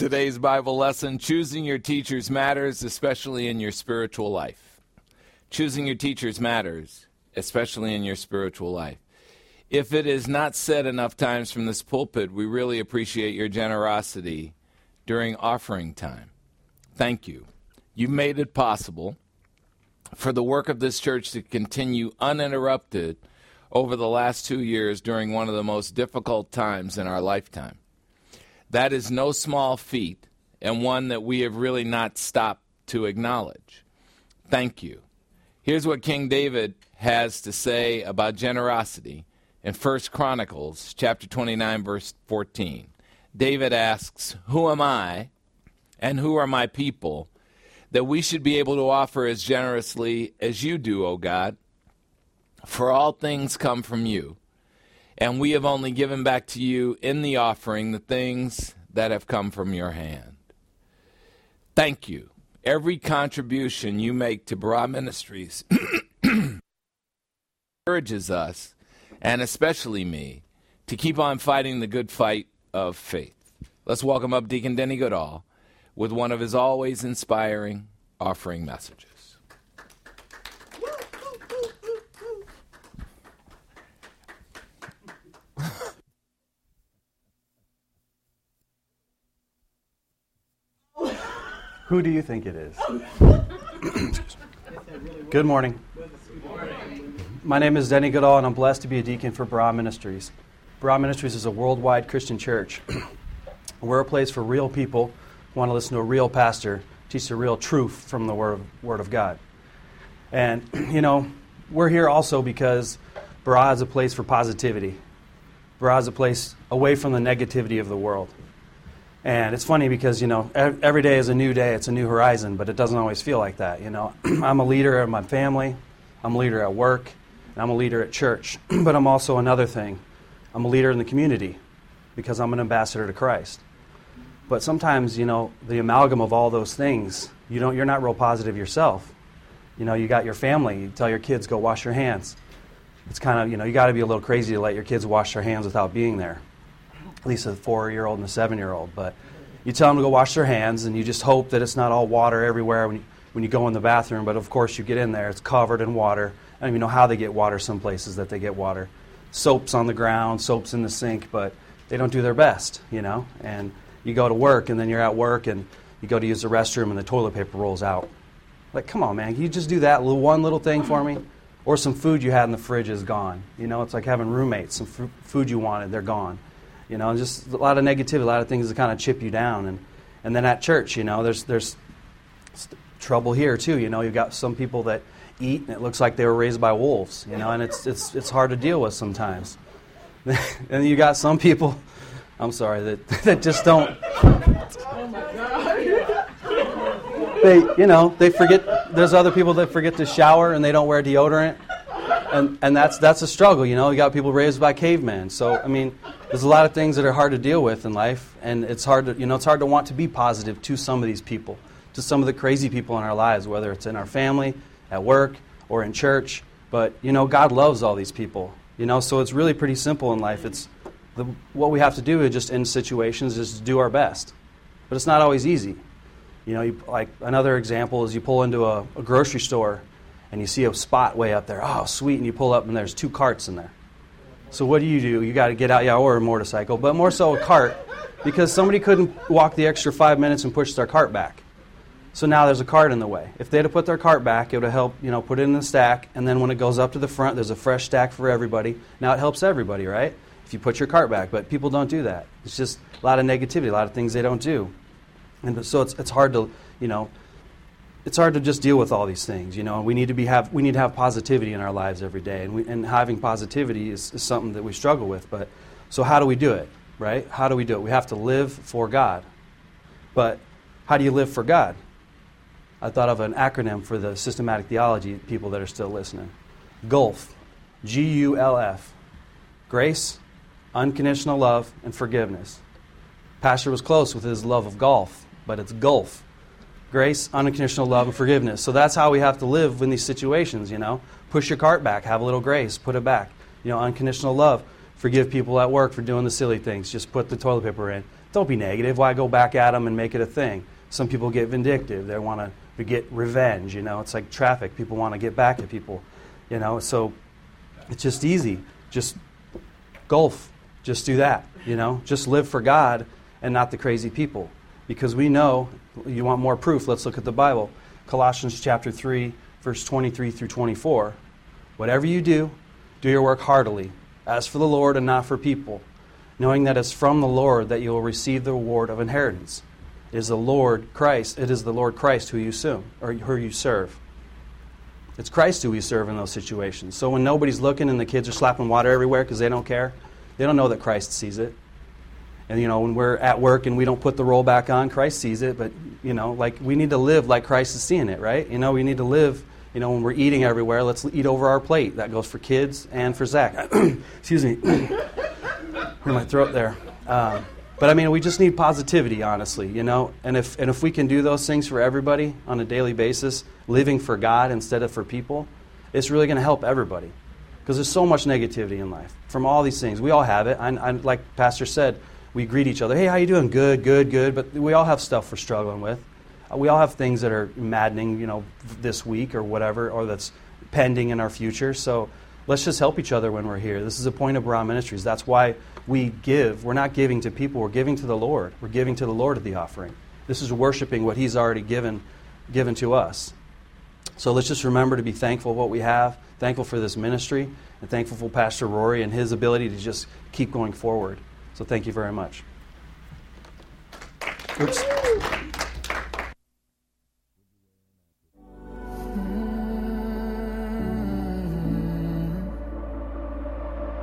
Today's Bible lesson choosing your teachers matters, especially in your spiritual life. Choosing your teachers matters, especially in your spiritual life. If it is not said enough times from this pulpit, we really appreciate your generosity during offering time. Thank you. You've made it possible for the work of this church to continue uninterrupted over the last two years during one of the most difficult times in our lifetime. That is no small feat, and one that we have really not stopped to acknowledge. Thank you. Here's what King David has to say about generosity in 1 Chronicles chapter 29 verse 14. David asks, "Who am I and who are my people that we should be able to offer as generously as you do, O God? For all things come from you." And we have only given back to you in the offering the things that have come from your hand. Thank you. Every contribution you make to Barah Ministries encourages us, and especially me, to keep on fighting the good fight of faith. Let's welcome up Deacon Denny Goodall with one of his always inspiring offering messages. Who do you think it is? Oh. Good morning. My name is Denny Goodall, and I'm blessed to be a deacon for Barah Ministries. Barah Ministries is a worldwide Christian church. We're a place for real people who want to listen to a real pastor teach the real truth from the Word of, word of God. And, you know, we're here also because Barah is a place for positivity. Barah is a place away from the negativity of the world. And it's funny because, you know, every day is a new day, it's a new horizon, but it doesn't always feel like that, you know. I'm a leader in my family, I'm a leader at work, and I'm a leader at church. but I'm also another thing. I'm a leader in the community because I'm an ambassador to Christ. But sometimes, you know, the amalgam of all those things, you don't, you're not real positive yourself. You know, you got your family, you tell your kids, go wash your hands. It's kind of, you know, you got to be a little crazy to let your kids wash their hands without being there at least a four year old and a seven year old. But you tell them to go wash their hands, and you just hope that it's not all water everywhere when you, when you go in the bathroom. But of course, you get in there, it's covered in water. I don't even know how they get water some places that they get water. Soap's on the ground, soap's in the sink, but they don't do their best, you know? And you go to work, and then you're at work, and you go to use the restroom, and the toilet paper rolls out. Like, come on, man, can you just do that little, one little thing for me? Or some food you had in the fridge is gone. You know, it's like having roommates. Some fr- food you wanted, they're gone. You know, just a lot of negativity, a lot of things that kind of chip you down. And, and then at church, you know, there's, there's trouble here too. You know, you've got some people that eat and it looks like they were raised by wolves, you know, and it's, it's, it's hard to deal with sometimes. and you got some people, I'm sorry, that, that just don't. They, you know, they forget. There's other people that forget to shower and they don't wear deodorant, and and that's that's a struggle. You know, you got people raised by cavemen. So I mean, there's a lot of things that are hard to deal with in life, and it's hard to you know it's hard to want to be positive to some of these people, to some of the crazy people in our lives, whether it's in our family, at work, or in church. But you know, God loves all these people. You know, so it's really pretty simple in life. It's the, what we have to do is just in situations is to do our best, but it's not always easy. You know, you, like another example is you pull into a, a grocery store and you see a spot way up there. Oh, sweet! And you pull up and there's two carts in there. So what do you do? You got to get out, yeah, or a motorcycle, but more so a cart, because somebody couldn't walk the extra five minutes and push their cart back. So now there's a cart in the way. If they'd have put their cart back, it would have helped, you know, put it in the stack, and then when it goes up to the front, there's a fresh stack for everybody. Now it helps everybody, right? If you put your cart back, but people don't do that. It's just a lot of negativity, a lot of things they don't do. And so it's, it's hard to, you know, it's hard to just deal with all these things. You know, we need to be have we need to have positivity in our lives every day, and we, and having positivity is, is something that we struggle with. But so how do we do it? Right? How do we do it? We have to live for God. But how do you live for God? I thought of an acronym for the systematic theology people that are still listening. GULF, G U L F, grace, unconditional love, and forgiveness. Pastor was close with his love of golf, but it's gulf. Grace, unconditional love, and forgiveness. So that's how we have to live in these situations, you know. Push your cart back, have a little grace, put it back. You know, unconditional love. Forgive people at work for doing the silly things. Just put the toilet paper in. don't be negative. Why go back at them and make it a thing? Some people get vindictive. They want to get revenge. You know, it's like traffic. People want to get back at people. You know, so it's just easy. Just golf. Just do that. You know, just live for God and not the crazy people. Because we know, you want more proof, let's look at the Bible. Colossians chapter 3, verse 23 through 24. Whatever you do, do your work heartily, as for the Lord and not for people, knowing that it's from the Lord that you will receive the reward of inheritance. It is the Lord Christ, it is the Lord Christ who you assume, or who you serve. It's Christ who we serve in those situations. So when nobody's looking and the kids are slapping water everywhere because they don't care, they don't know that Christ sees it. And you know, when we're at work and we don't put the roll back on, Christ sees it. But you know, like we need to live like Christ is seeing it, right? You know, we need to live. You know, when we're eating everywhere, let's eat over our plate. That goes for kids and for Zach. Excuse me, in my throat there. Um, but I mean, we just need positivity, honestly. You know, and if and if we can do those things for everybody on a daily basis, living for God instead of for people, it's really going to help everybody. Because there's so much negativity in life from all these things. We all have it. I, like Pastor said, we greet each other. Hey, how you doing? Good, good, good. But we all have stuff we're struggling with. Uh, we all have things that are maddening, you know, this week or whatever, or that's pending in our future. So let's just help each other when we're here. This is a point of Barah Ministries. That's why we give. We're not giving to people. We're giving to the Lord. We're giving to the Lord of the offering. This is worshiping what He's already given, given to us. So let's just remember to be thankful what we have, thankful for this ministry, and thankful for Pastor Rory and his ability to just keep going forward. So thank you very much. Oops.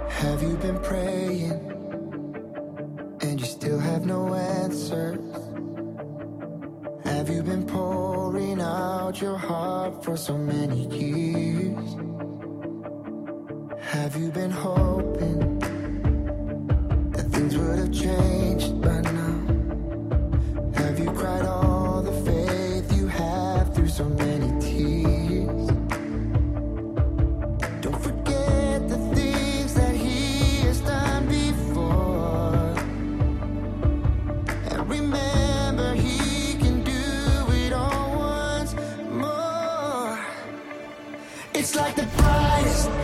Have you been praying and you still have no answers? Have you been pouring out your heart for so many years? Have you been hoping that things would have changed by now? Have you cried all the faith you have through so many tears? Don't forget the things that he has done before. And remember, he can do it all once more. It's like the brightest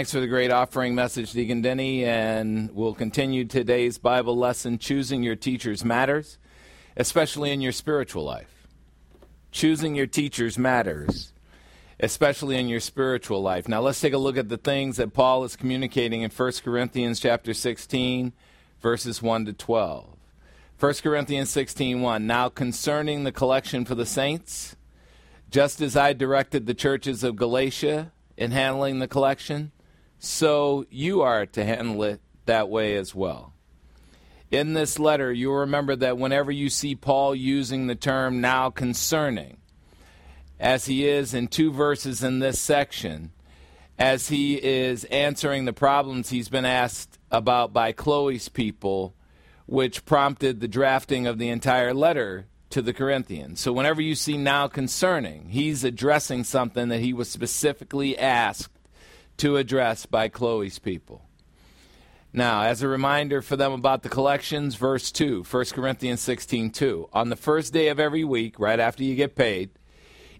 Thanks for the great offering message, Deacon Denny, and we'll continue today's Bible lesson. Choosing your teachers matters, especially in your spiritual life. Choosing your teachers matters, especially in your spiritual life. Now let's take a look at the things that Paul is communicating in 1 Corinthians chapter 16, verses 1 to 12. 1 Corinthians 16, 1. Now concerning the collection for the saints, just as I directed the churches of Galatia in handling the collection, so you are to handle it that way as well. In this letter, you'll remember that whenever you see Paul using the term now concerning, as he is in two verses in this section, as he is answering the problems he's been asked about by Chloe's people, which prompted the drafting of the entire letter to the Corinthians. So whenever you see now concerning, he's addressing something that he was specifically asked to address by Chloe's people. Now, as a reminder for them about the collections, verse 2, 1 Corinthians 16 2. On the first day of every week, right after you get paid,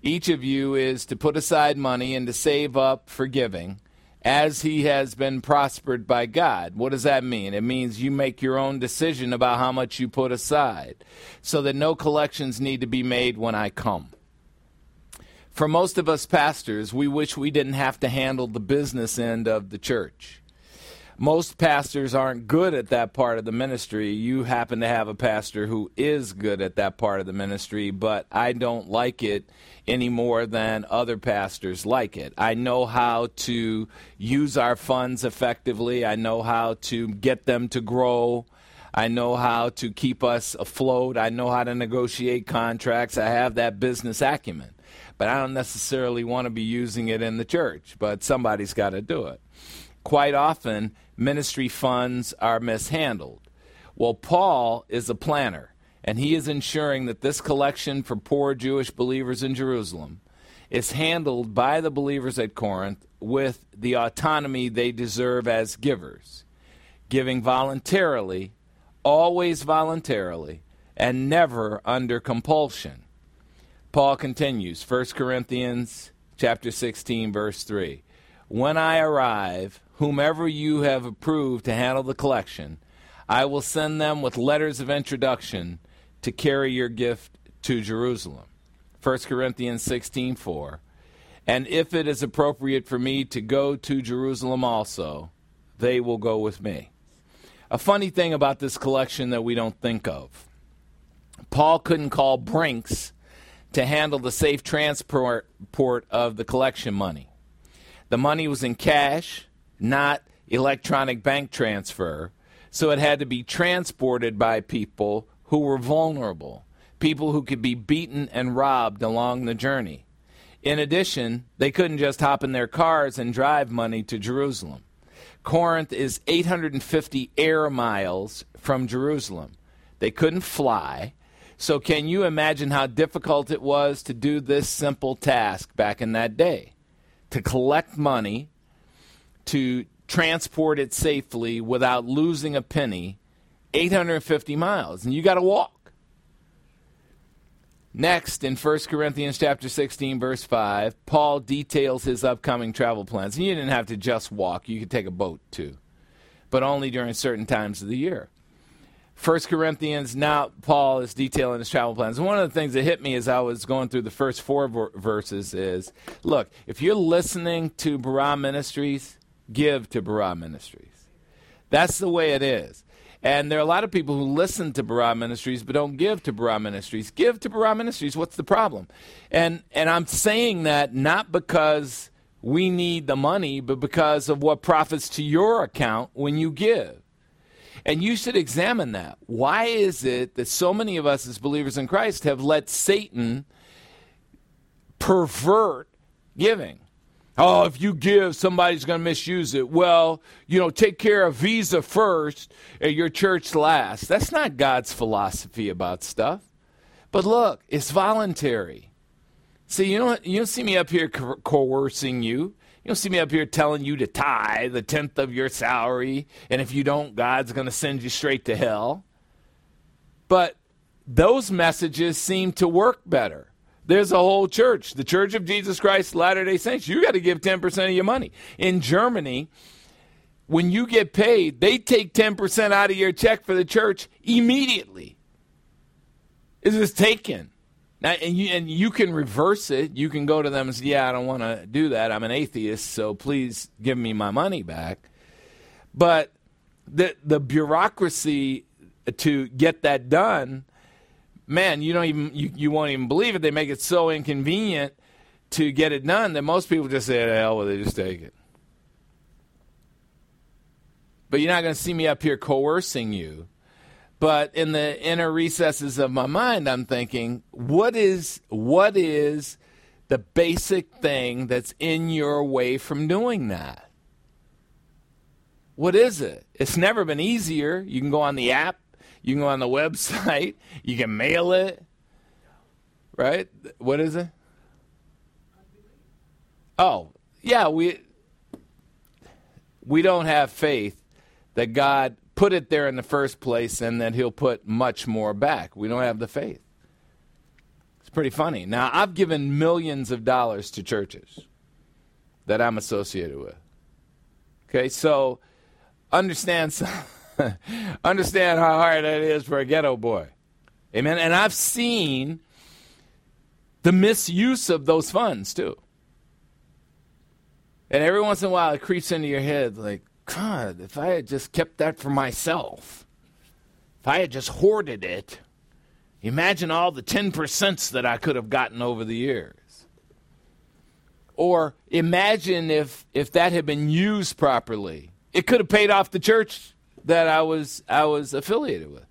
each of you is to put aside money and to save up for giving as he has been prospered by God. What does that mean? It means you make your own decision about how much you put aside so that no collections need to be made when I come. For most of us pastors, we wish we didn't have to handle the business end of the church. Most pastors aren't good at that part of the ministry. You happen to have a pastor who is good at that part of the ministry, but I don't like it any more than other pastors like it. I know how to use our funds effectively, I know how to get them to grow. I know how to keep us afloat. I know how to negotiate contracts. I have that business acumen. But I don't necessarily want to be using it in the church, but somebody's got to do it. Quite often, ministry funds are mishandled. Well, Paul is a planner, and he is ensuring that this collection for poor Jewish believers in Jerusalem is handled by the believers at Corinth with the autonomy they deserve as givers, giving voluntarily, always voluntarily, and never under compulsion. Paul continues, 1 Corinthians chapter 16 verse 3. When I arrive, whomever you have approved to handle the collection, I will send them with letters of introduction to carry your gift to Jerusalem. 1 Corinthians 16:4. And if it is appropriate for me to go to Jerusalem also, they will go with me. A funny thing about this collection that we don't think of. Paul couldn't call Brink's to handle the safe transport of the collection money. The money was in cash, not electronic bank transfer, so it had to be transported by people who were vulnerable, people who could be beaten and robbed along the journey. In addition, they couldn't just hop in their cars and drive money to Jerusalem. Corinth is 850 air miles from Jerusalem. They couldn't fly. So, can you imagine how difficult it was to do this simple task back in that day? To collect money, to transport it safely without losing a penny, 850 miles. And you got to walk. Next, in 1 Corinthians chapter 16, verse 5, Paul details his upcoming travel plans. And you didn't have to just walk, you could take a boat too, but only during certain times of the year. 1 Corinthians, now Paul is detailing his travel plans. One of the things that hit me as I was going through the first four ver- verses is look, if you're listening to Barah Ministries, give to Barah Ministries. That's the way it is. And there are a lot of people who listen to Barah Ministries but don't give to Barah Ministries. Give to Barah Ministries. What's the problem? And and I'm saying that not because we need the money, but because of what profits to your account when you give. And you should examine that. Why is it that so many of us as believers in Christ have let Satan pervert giving? Oh, if you give, somebody's going to misuse it. Well, you know, take care of Visa first and your church last. That's not God's philosophy about stuff. But look, it's voluntary. See, you don't, you don't see me up here co- coercing you. You don't see me up here telling you to tithe the tenth of your salary, and if you don't, God's going to send you straight to hell. But those messages seem to work better. There's a whole church, the Church of Jesus Christ Latter day Saints. You got to give 10% of your money. In Germany, when you get paid, they take 10% out of your check for the church immediately. It's just taken. Now, and you, and you can reverse it. You can go to them and say, Yeah, I don't want to do that. I'm an atheist, so please give me my money back. But the, the bureaucracy to get that done, man, you don't even you, you won't even believe it. They make it so inconvenient to get it done that most people just say, "The hell with it, just take it." But you're not going to see me up here coercing you. But in the inner recesses of my mind, I'm thinking, what is what is the basic thing that's in your way from doing that? What is it? It's never been easier. You can go on the app, you can go on the website, you can mail it. Right? What is it? Oh, yeah, we we don't have faith that God put it there in the first place and that he'll put much more back. We don't have the faith. It's pretty funny. Now, I've given millions of dollars to churches that I'm associated with. Okay, so understand understand how hard that is for a ghetto boy. Amen. And I've seen the misuse of those funds too. And every once in a while it creeps into your head like, God, if I had just kept that for myself, if I had just hoarded it, imagine all the 10% that I could have gotten over the years. Or imagine if, if that had been used properly. It could have paid off the church that I was I was affiliated with.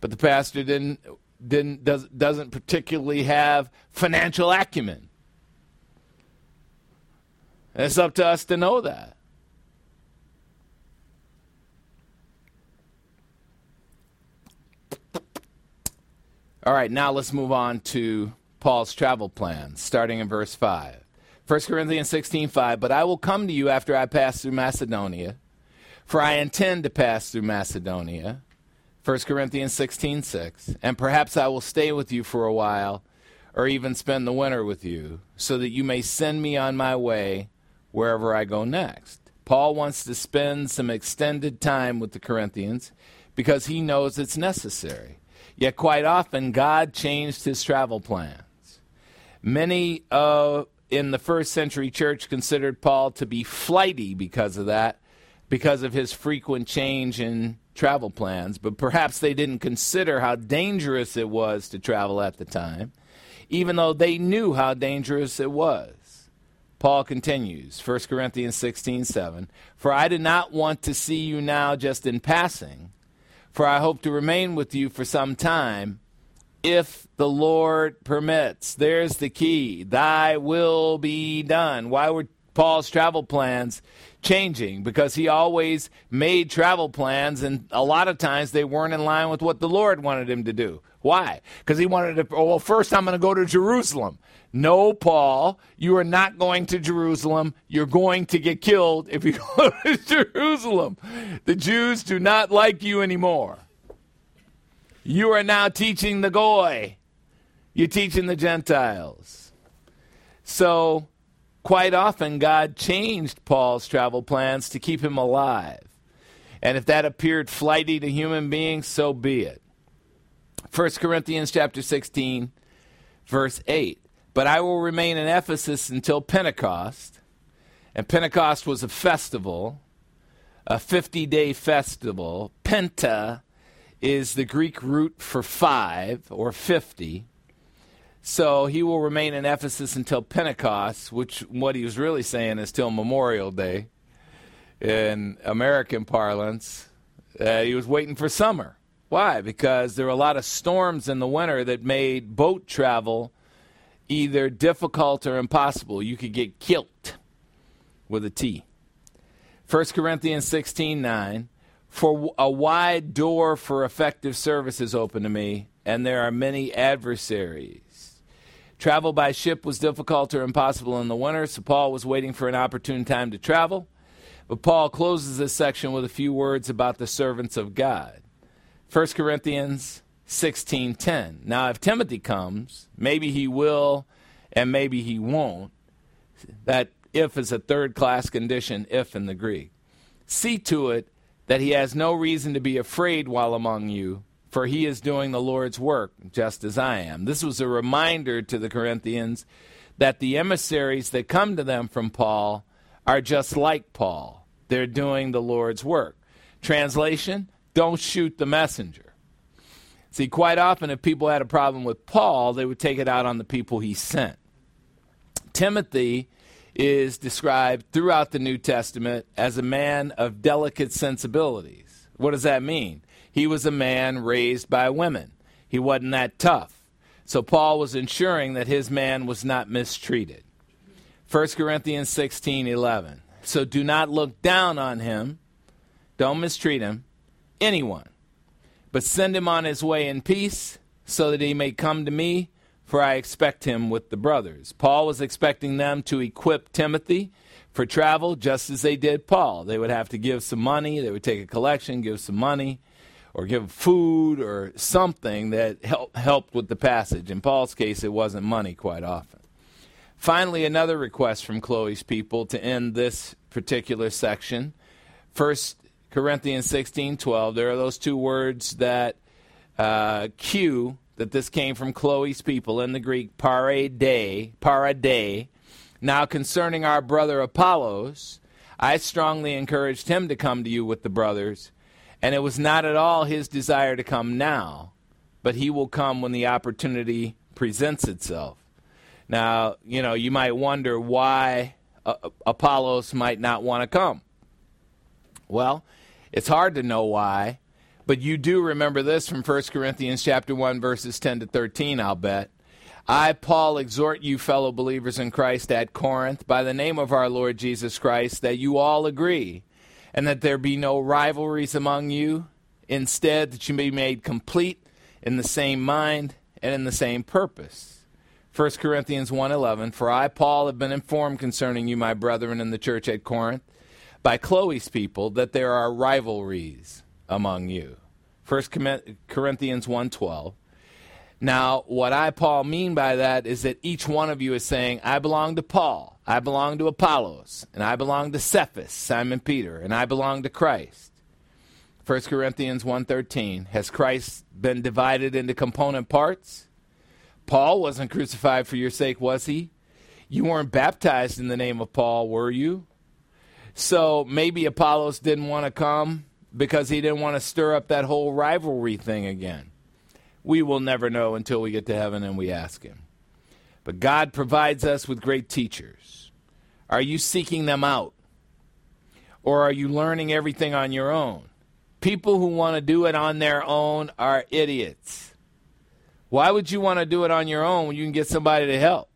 But the pastor didn't didn't does, doesn't particularly have financial acumen. It's up to us to know that. All right, now let's move on to Paul's travel plans, starting in verse 5. 1 Corinthians 16 5. But I will come to you after I pass through Macedonia, for I intend to pass through Macedonia. 1 Corinthians 16 6. And perhaps I will stay with you for a while, or even spend the winter with you, so that you may send me on my way wherever I go next. Paul wants to spend some extended time with the Corinthians because he knows it's necessary. Yet, quite often, God changed his travel plans. Many uh, in the first century church considered Paul to be flighty because of that, because of his frequent change in travel plans, but perhaps they didn't consider how dangerous it was to travel at the time, even though they knew how dangerous it was. Paul continues, 1 Corinthians 16 7. For I did not want to see you now just in passing, for I hope to remain with you for some time, if the Lord permits. There's the key. Thy will be done. Why were Paul's travel plans changing? Because he always made travel plans, and a lot of times they weren't in line with what the Lord wanted him to do. Why? Because he wanted to, well, first I'm going to go to Jerusalem. No, Paul, you are not going to Jerusalem. You're going to get killed if you go to Jerusalem. The Jews do not like you anymore. You are now teaching the Goy. You're teaching the Gentiles. So, quite often, God changed Paul's travel plans to keep him alive. And if that appeared flighty to human beings, so be it. 1 Corinthians chapter 16, verse 8. But I will remain in Ephesus until Pentecost. And Pentecost was a festival, a 50 day festival. Penta is the Greek root for five or 50. So he will remain in Ephesus until Pentecost, which what he was really saying is till Memorial Day in American parlance. Uh, he was waiting for summer. Why? Because there were a lot of storms in the winter that made boat travel either difficult or impossible. You could get killed with a T. 1 Corinthians 16 9. For a wide door for effective service is open to me, and there are many adversaries. Travel by ship was difficult or impossible in the winter, so Paul was waiting for an opportune time to travel. But Paul closes this section with a few words about the servants of God. 1 Corinthians 16:10. Now if Timothy comes, maybe he will and maybe he won't. That if is a third class condition if in the Greek. See to it that he has no reason to be afraid while among you, for he is doing the Lord's work just as I am. This was a reminder to the Corinthians that the emissaries that come to them from Paul are just like Paul. They're doing the Lord's work. Translation Don't shoot the messenger. See, quite often, if people had a problem with Paul, they would take it out on the people he sent. Timothy is described throughout the New Testament as a man of delicate sensibilities. What does that mean? He was a man raised by women, he wasn't that tough. So Paul was ensuring that his man was not mistreated. 1 Corinthians 16 11. So do not look down on him, don't mistreat him, anyone, but send him on his way in peace, so that he may come to me, for I expect him with the brothers. Paul was expecting them to equip Timothy for travel, just as they did Paul. They would have to give some money, they would take a collection, give some money, or give food or something that help, helped with the passage. In Paul's case, it wasn't money quite often. Finally, another request from Chloe's people to end this particular section. First Corinthians 16 12. There are those two words that uh, cue that this came from Chloe's people in the Greek, parade, parade. Now, concerning our brother Apollos, I strongly encouraged him to come to you with the brothers, and it was not at all his desire to come now, but he will come when the opportunity presents itself. Now, you know, you might wonder why uh, Apollos might not want to come. Well, it's hard to know why, but you do remember this from 1 Corinthians chapter 1 verses 10 to 13, I'll bet. I Paul exhort you fellow believers in Christ at Corinth by the name of our Lord Jesus Christ that you all agree and that there be no rivalries among you, instead that you be made complete in the same mind and in the same purpose. 1 Corinthians 1:11 For I Paul have been informed concerning you my brethren in the church at Corinth by Chloe's people that there are rivalries among you. 1 Corinthians 1:12 Now what I Paul mean by that is that each one of you is saying I belong to Paul, I belong to Apollos, and I belong to Cephas, Simon Peter, and I belong to Christ. 1 Corinthians 1:13 Has Christ been divided into component parts? Paul wasn't crucified for your sake, was he? You weren't baptized in the name of Paul, were you? So maybe Apollos didn't want to come because he didn't want to stir up that whole rivalry thing again. We will never know until we get to heaven and we ask him. But God provides us with great teachers. Are you seeking them out? Or are you learning everything on your own? People who want to do it on their own are idiots. Why would you want to do it on your own when you can get somebody to help?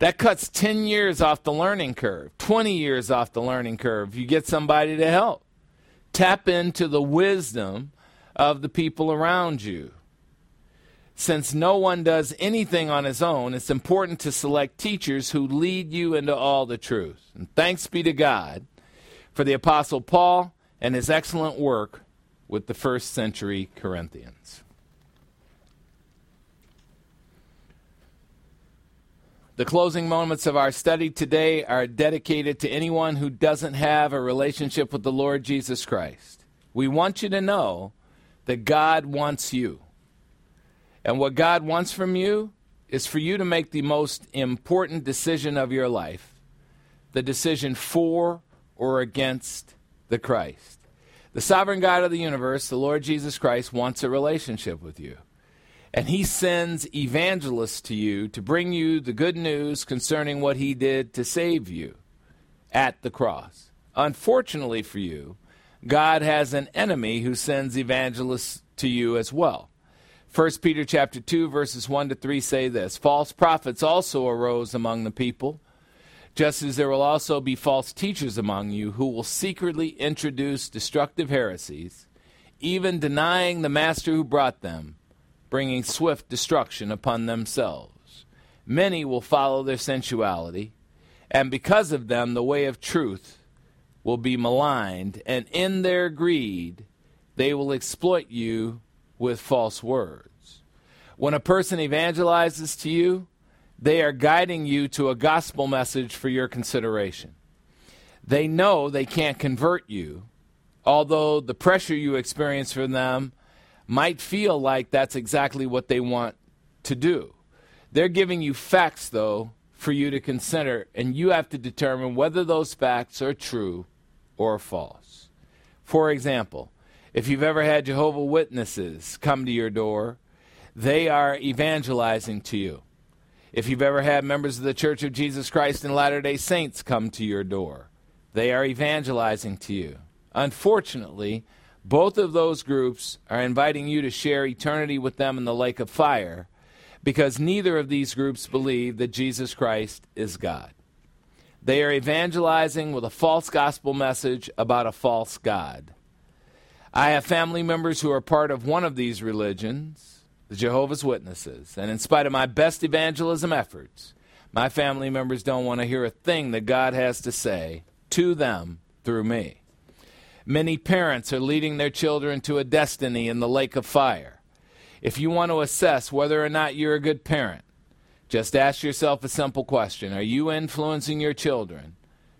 That cuts 10 years off the learning curve, 20 years off the learning curve. You get somebody to help. Tap into the wisdom of the people around you. Since no one does anything on his own, it's important to select teachers who lead you into all the truth. And thanks be to God for the Apostle Paul and his excellent work with the first century Corinthians. The closing moments of our study today are dedicated to anyone who doesn't have a relationship with the Lord Jesus Christ. We want you to know that God wants you. And what God wants from you is for you to make the most important decision of your life the decision for or against the Christ. The sovereign God of the universe, the Lord Jesus Christ, wants a relationship with you. And he sends evangelists to you to bring you the good news concerning what he did to save you at the cross. Unfortunately for you, God has an enemy who sends evangelists to you as well. 1 Peter chapter 2 verses 1 to 3 say this, false prophets also arose among the people, just as there will also be false teachers among you who will secretly introduce destructive heresies, even denying the master who brought them bringing swift destruction upon themselves. Many will follow their sensuality, and because of them, the way of truth will be maligned, and in their greed, they will exploit you with false words. When a person evangelizes to you, they are guiding you to a gospel message for your consideration. They know they can't convert you, although the pressure you experience from them might feel like that's exactly what they want to do. They're giving you facts, though, for you to consider, and you have to determine whether those facts are true or false. For example, if you've ever had Jehovah Witnesses come to your door, they are evangelizing to you. If you've ever had members of the Church of Jesus Christ and Latter day Saints come to your door, they are evangelizing to you. Unfortunately, both of those groups are inviting you to share eternity with them in the lake of fire because neither of these groups believe that Jesus Christ is God. They are evangelizing with a false gospel message about a false God. I have family members who are part of one of these religions, the Jehovah's Witnesses, and in spite of my best evangelism efforts, my family members don't want to hear a thing that God has to say to them through me. Many parents are leading their children to a destiny in the lake of fire. If you want to assess whether or not you're a good parent, just ask yourself a simple question Are you influencing your children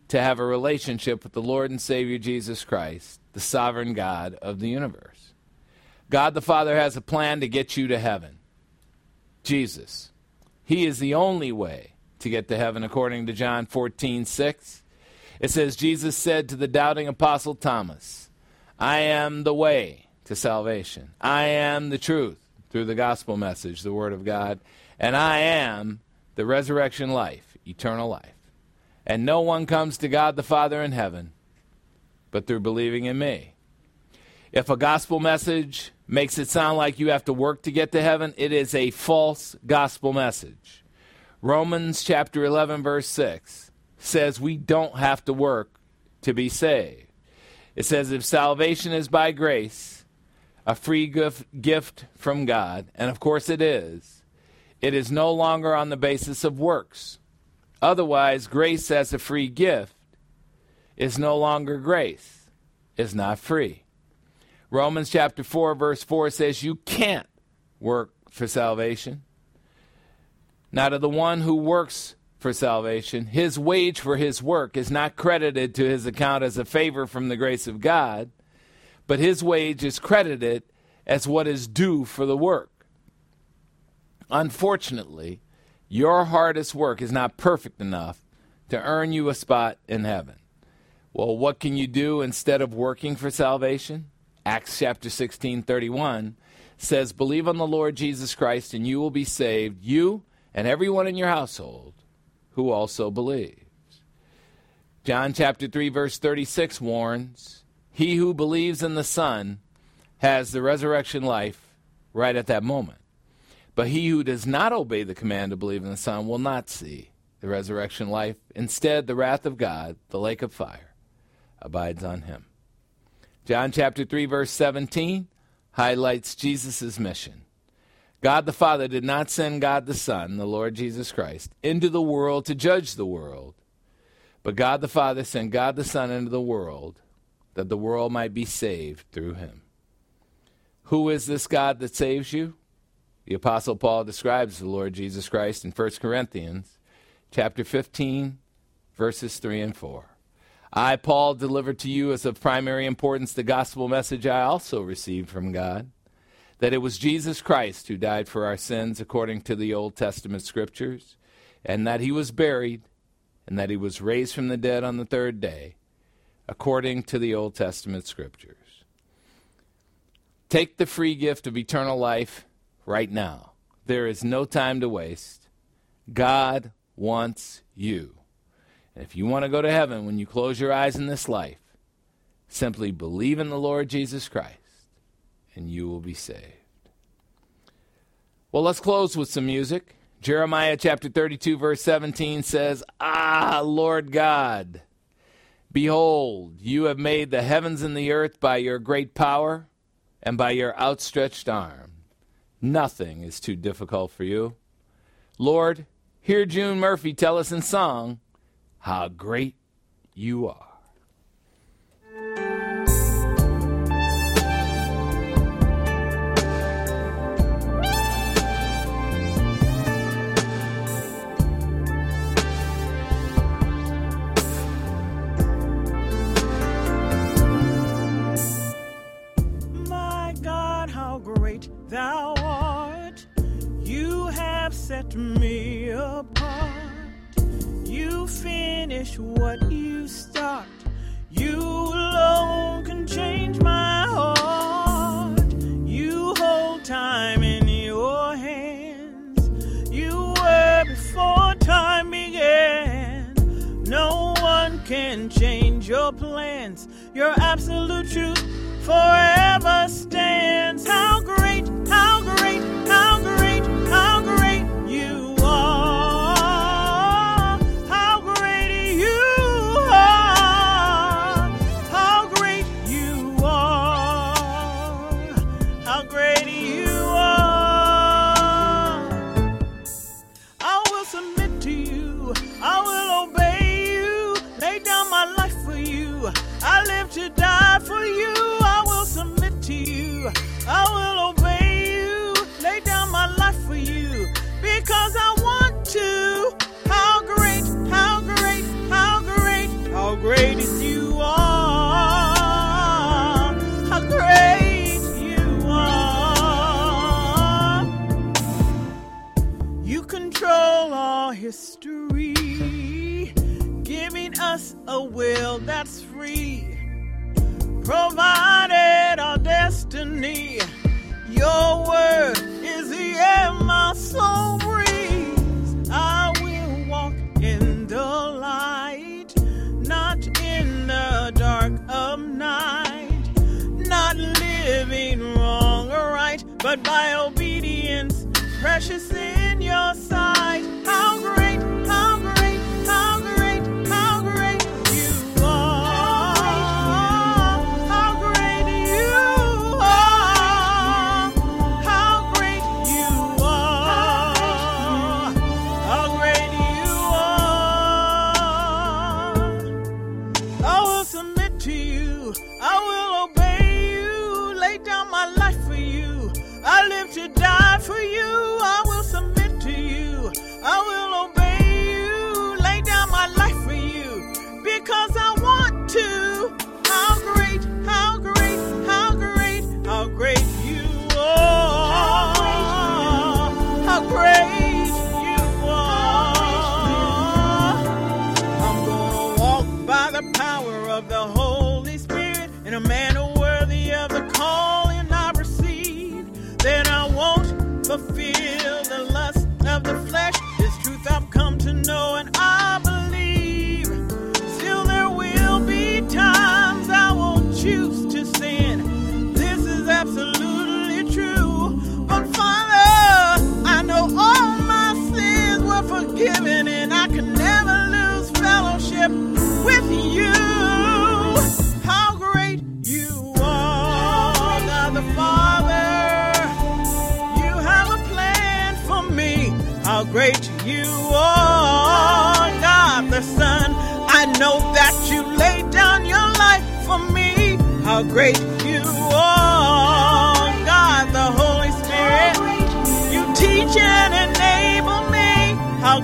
to have a relationship with the Lord and Savior Jesus Christ, the sovereign God of the universe? God the Father has a plan to get you to heaven. Jesus. He is the only way to get to heaven, according to John 14 6. It says, Jesus said to the doubting apostle Thomas, I am the way to salvation. I am the truth through the gospel message, the word of God, and I am the resurrection life, eternal life. And no one comes to God the Father in heaven but through believing in me. If a gospel message makes it sound like you have to work to get to heaven, it is a false gospel message. Romans chapter 11, verse 6 says we don't have to work to be saved. It says if salvation is by grace, a free gift, from God, and of course it is, it is no longer on the basis of works. Otherwise, grace as a free gift is no longer grace, is not free. Romans chapter 4, verse 4 says you can't work for salvation. Now, to the one who works for salvation, his wage for his work is not credited to his account as a favor from the grace of God, but his wage is credited as what is due for the work. Unfortunately, your hardest work is not perfect enough to earn you a spot in heaven. Well, what can you do instead of working for salvation? Acts chapter 16, 31 says, Believe on the Lord Jesus Christ, and you will be saved, you and everyone in your household who also believes. John chapter 3, verse 36 warns, He who believes in the Son has the resurrection life right at that moment. But he who does not obey the command to believe in the Son will not see the resurrection life. Instead, the wrath of God, the lake of fire, abides on him. John chapter 3 verse 17 highlights Jesus' mission. God the Father did not send God the Son, the Lord Jesus Christ, into the world to judge the world, but God the Father sent God the Son into the world that the world might be saved through him. Who is this God that saves you? The apostle Paul describes the Lord Jesus Christ in 1 Corinthians chapter 15 verses 3 and 4. I, Paul, delivered to you as of primary importance the gospel message I also received from God that it was Jesus Christ who died for our sins according to the Old Testament scriptures, and that he was buried, and that he was raised from the dead on the third day, according to the Old Testament scriptures. Take the free gift of eternal life right now. There is no time to waste. God wants you. And if you want to go to heaven when you close your eyes in this life, simply believe in the Lord Jesus Christ and you will be saved. Well, let's close with some music. Jeremiah chapter 32, verse 17 says, Ah, Lord God, behold, you have made the heavens and the earth by your great power and by your outstretched arm. Nothing is too difficult for you. Lord, hear June Murphy tell us in song how great you are. Ripped me apart. You finish what you start. You alone can change my heart. You hold time in your hands. You were before time began. No one can change your plans. Your absolute truth forever stands. How great,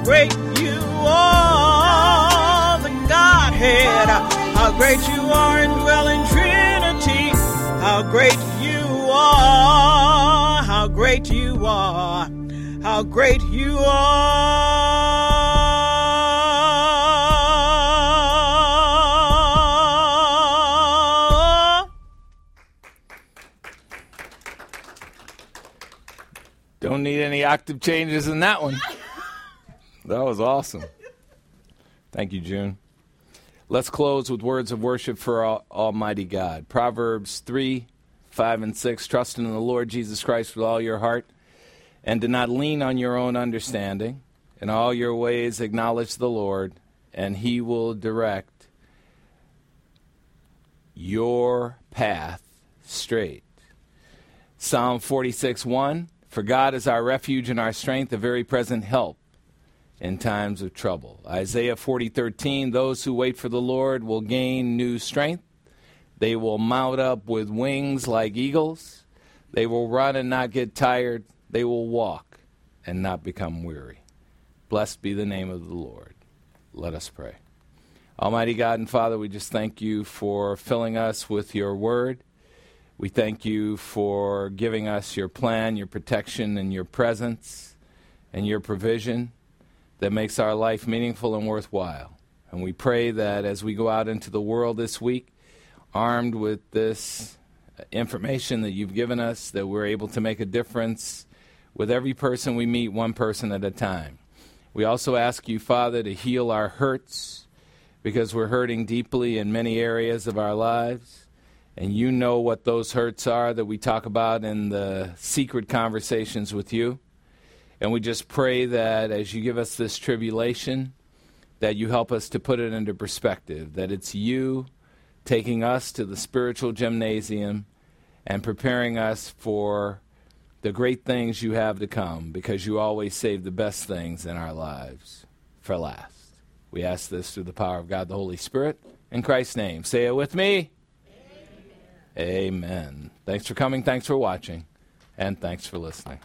great you are, the Godhead. How great you are in dwelling Trinity. How great you are. How great you are. How great you are. Don't need any octave changes in that one. That was awesome. Thank you, June. Let's close with words of worship for Al- Almighty God. Proverbs 3, 5, and 6. Trust in the Lord Jesus Christ with all your heart, and do not lean on your own understanding. In all your ways acknowledge the Lord, and he will direct your path straight. Psalm 46 1 For God is our refuge and our strength, a very present help in times of trouble. Isaiah 40:13, Those who wait for the Lord will gain new strength. They will mount up with wings like eagles. They will run and not get tired. They will walk and not become weary. Blessed be the name of the Lord. Let us pray. Almighty God and Father, we just thank you for filling us with your word. We thank you for giving us your plan, your protection, and your presence. and your provision that makes our life meaningful and worthwhile. And we pray that as we go out into the world this week, armed with this information that you've given us, that we're able to make a difference with every person we meet, one person at a time. We also ask you, Father, to heal our hurts because we're hurting deeply in many areas of our lives. And you know what those hurts are that we talk about in the secret conversations with you. And we just pray that as you give us this tribulation, that you help us to put it into perspective, that it's you taking us to the spiritual gymnasium and preparing us for the great things you have to come, because you always save the best things in our lives for last. We ask this through the power of God the Holy Spirit. In Christ's name. Say it with me. Amen. Amen. Thanks for coming. Thanks for watching. And thanks for listening.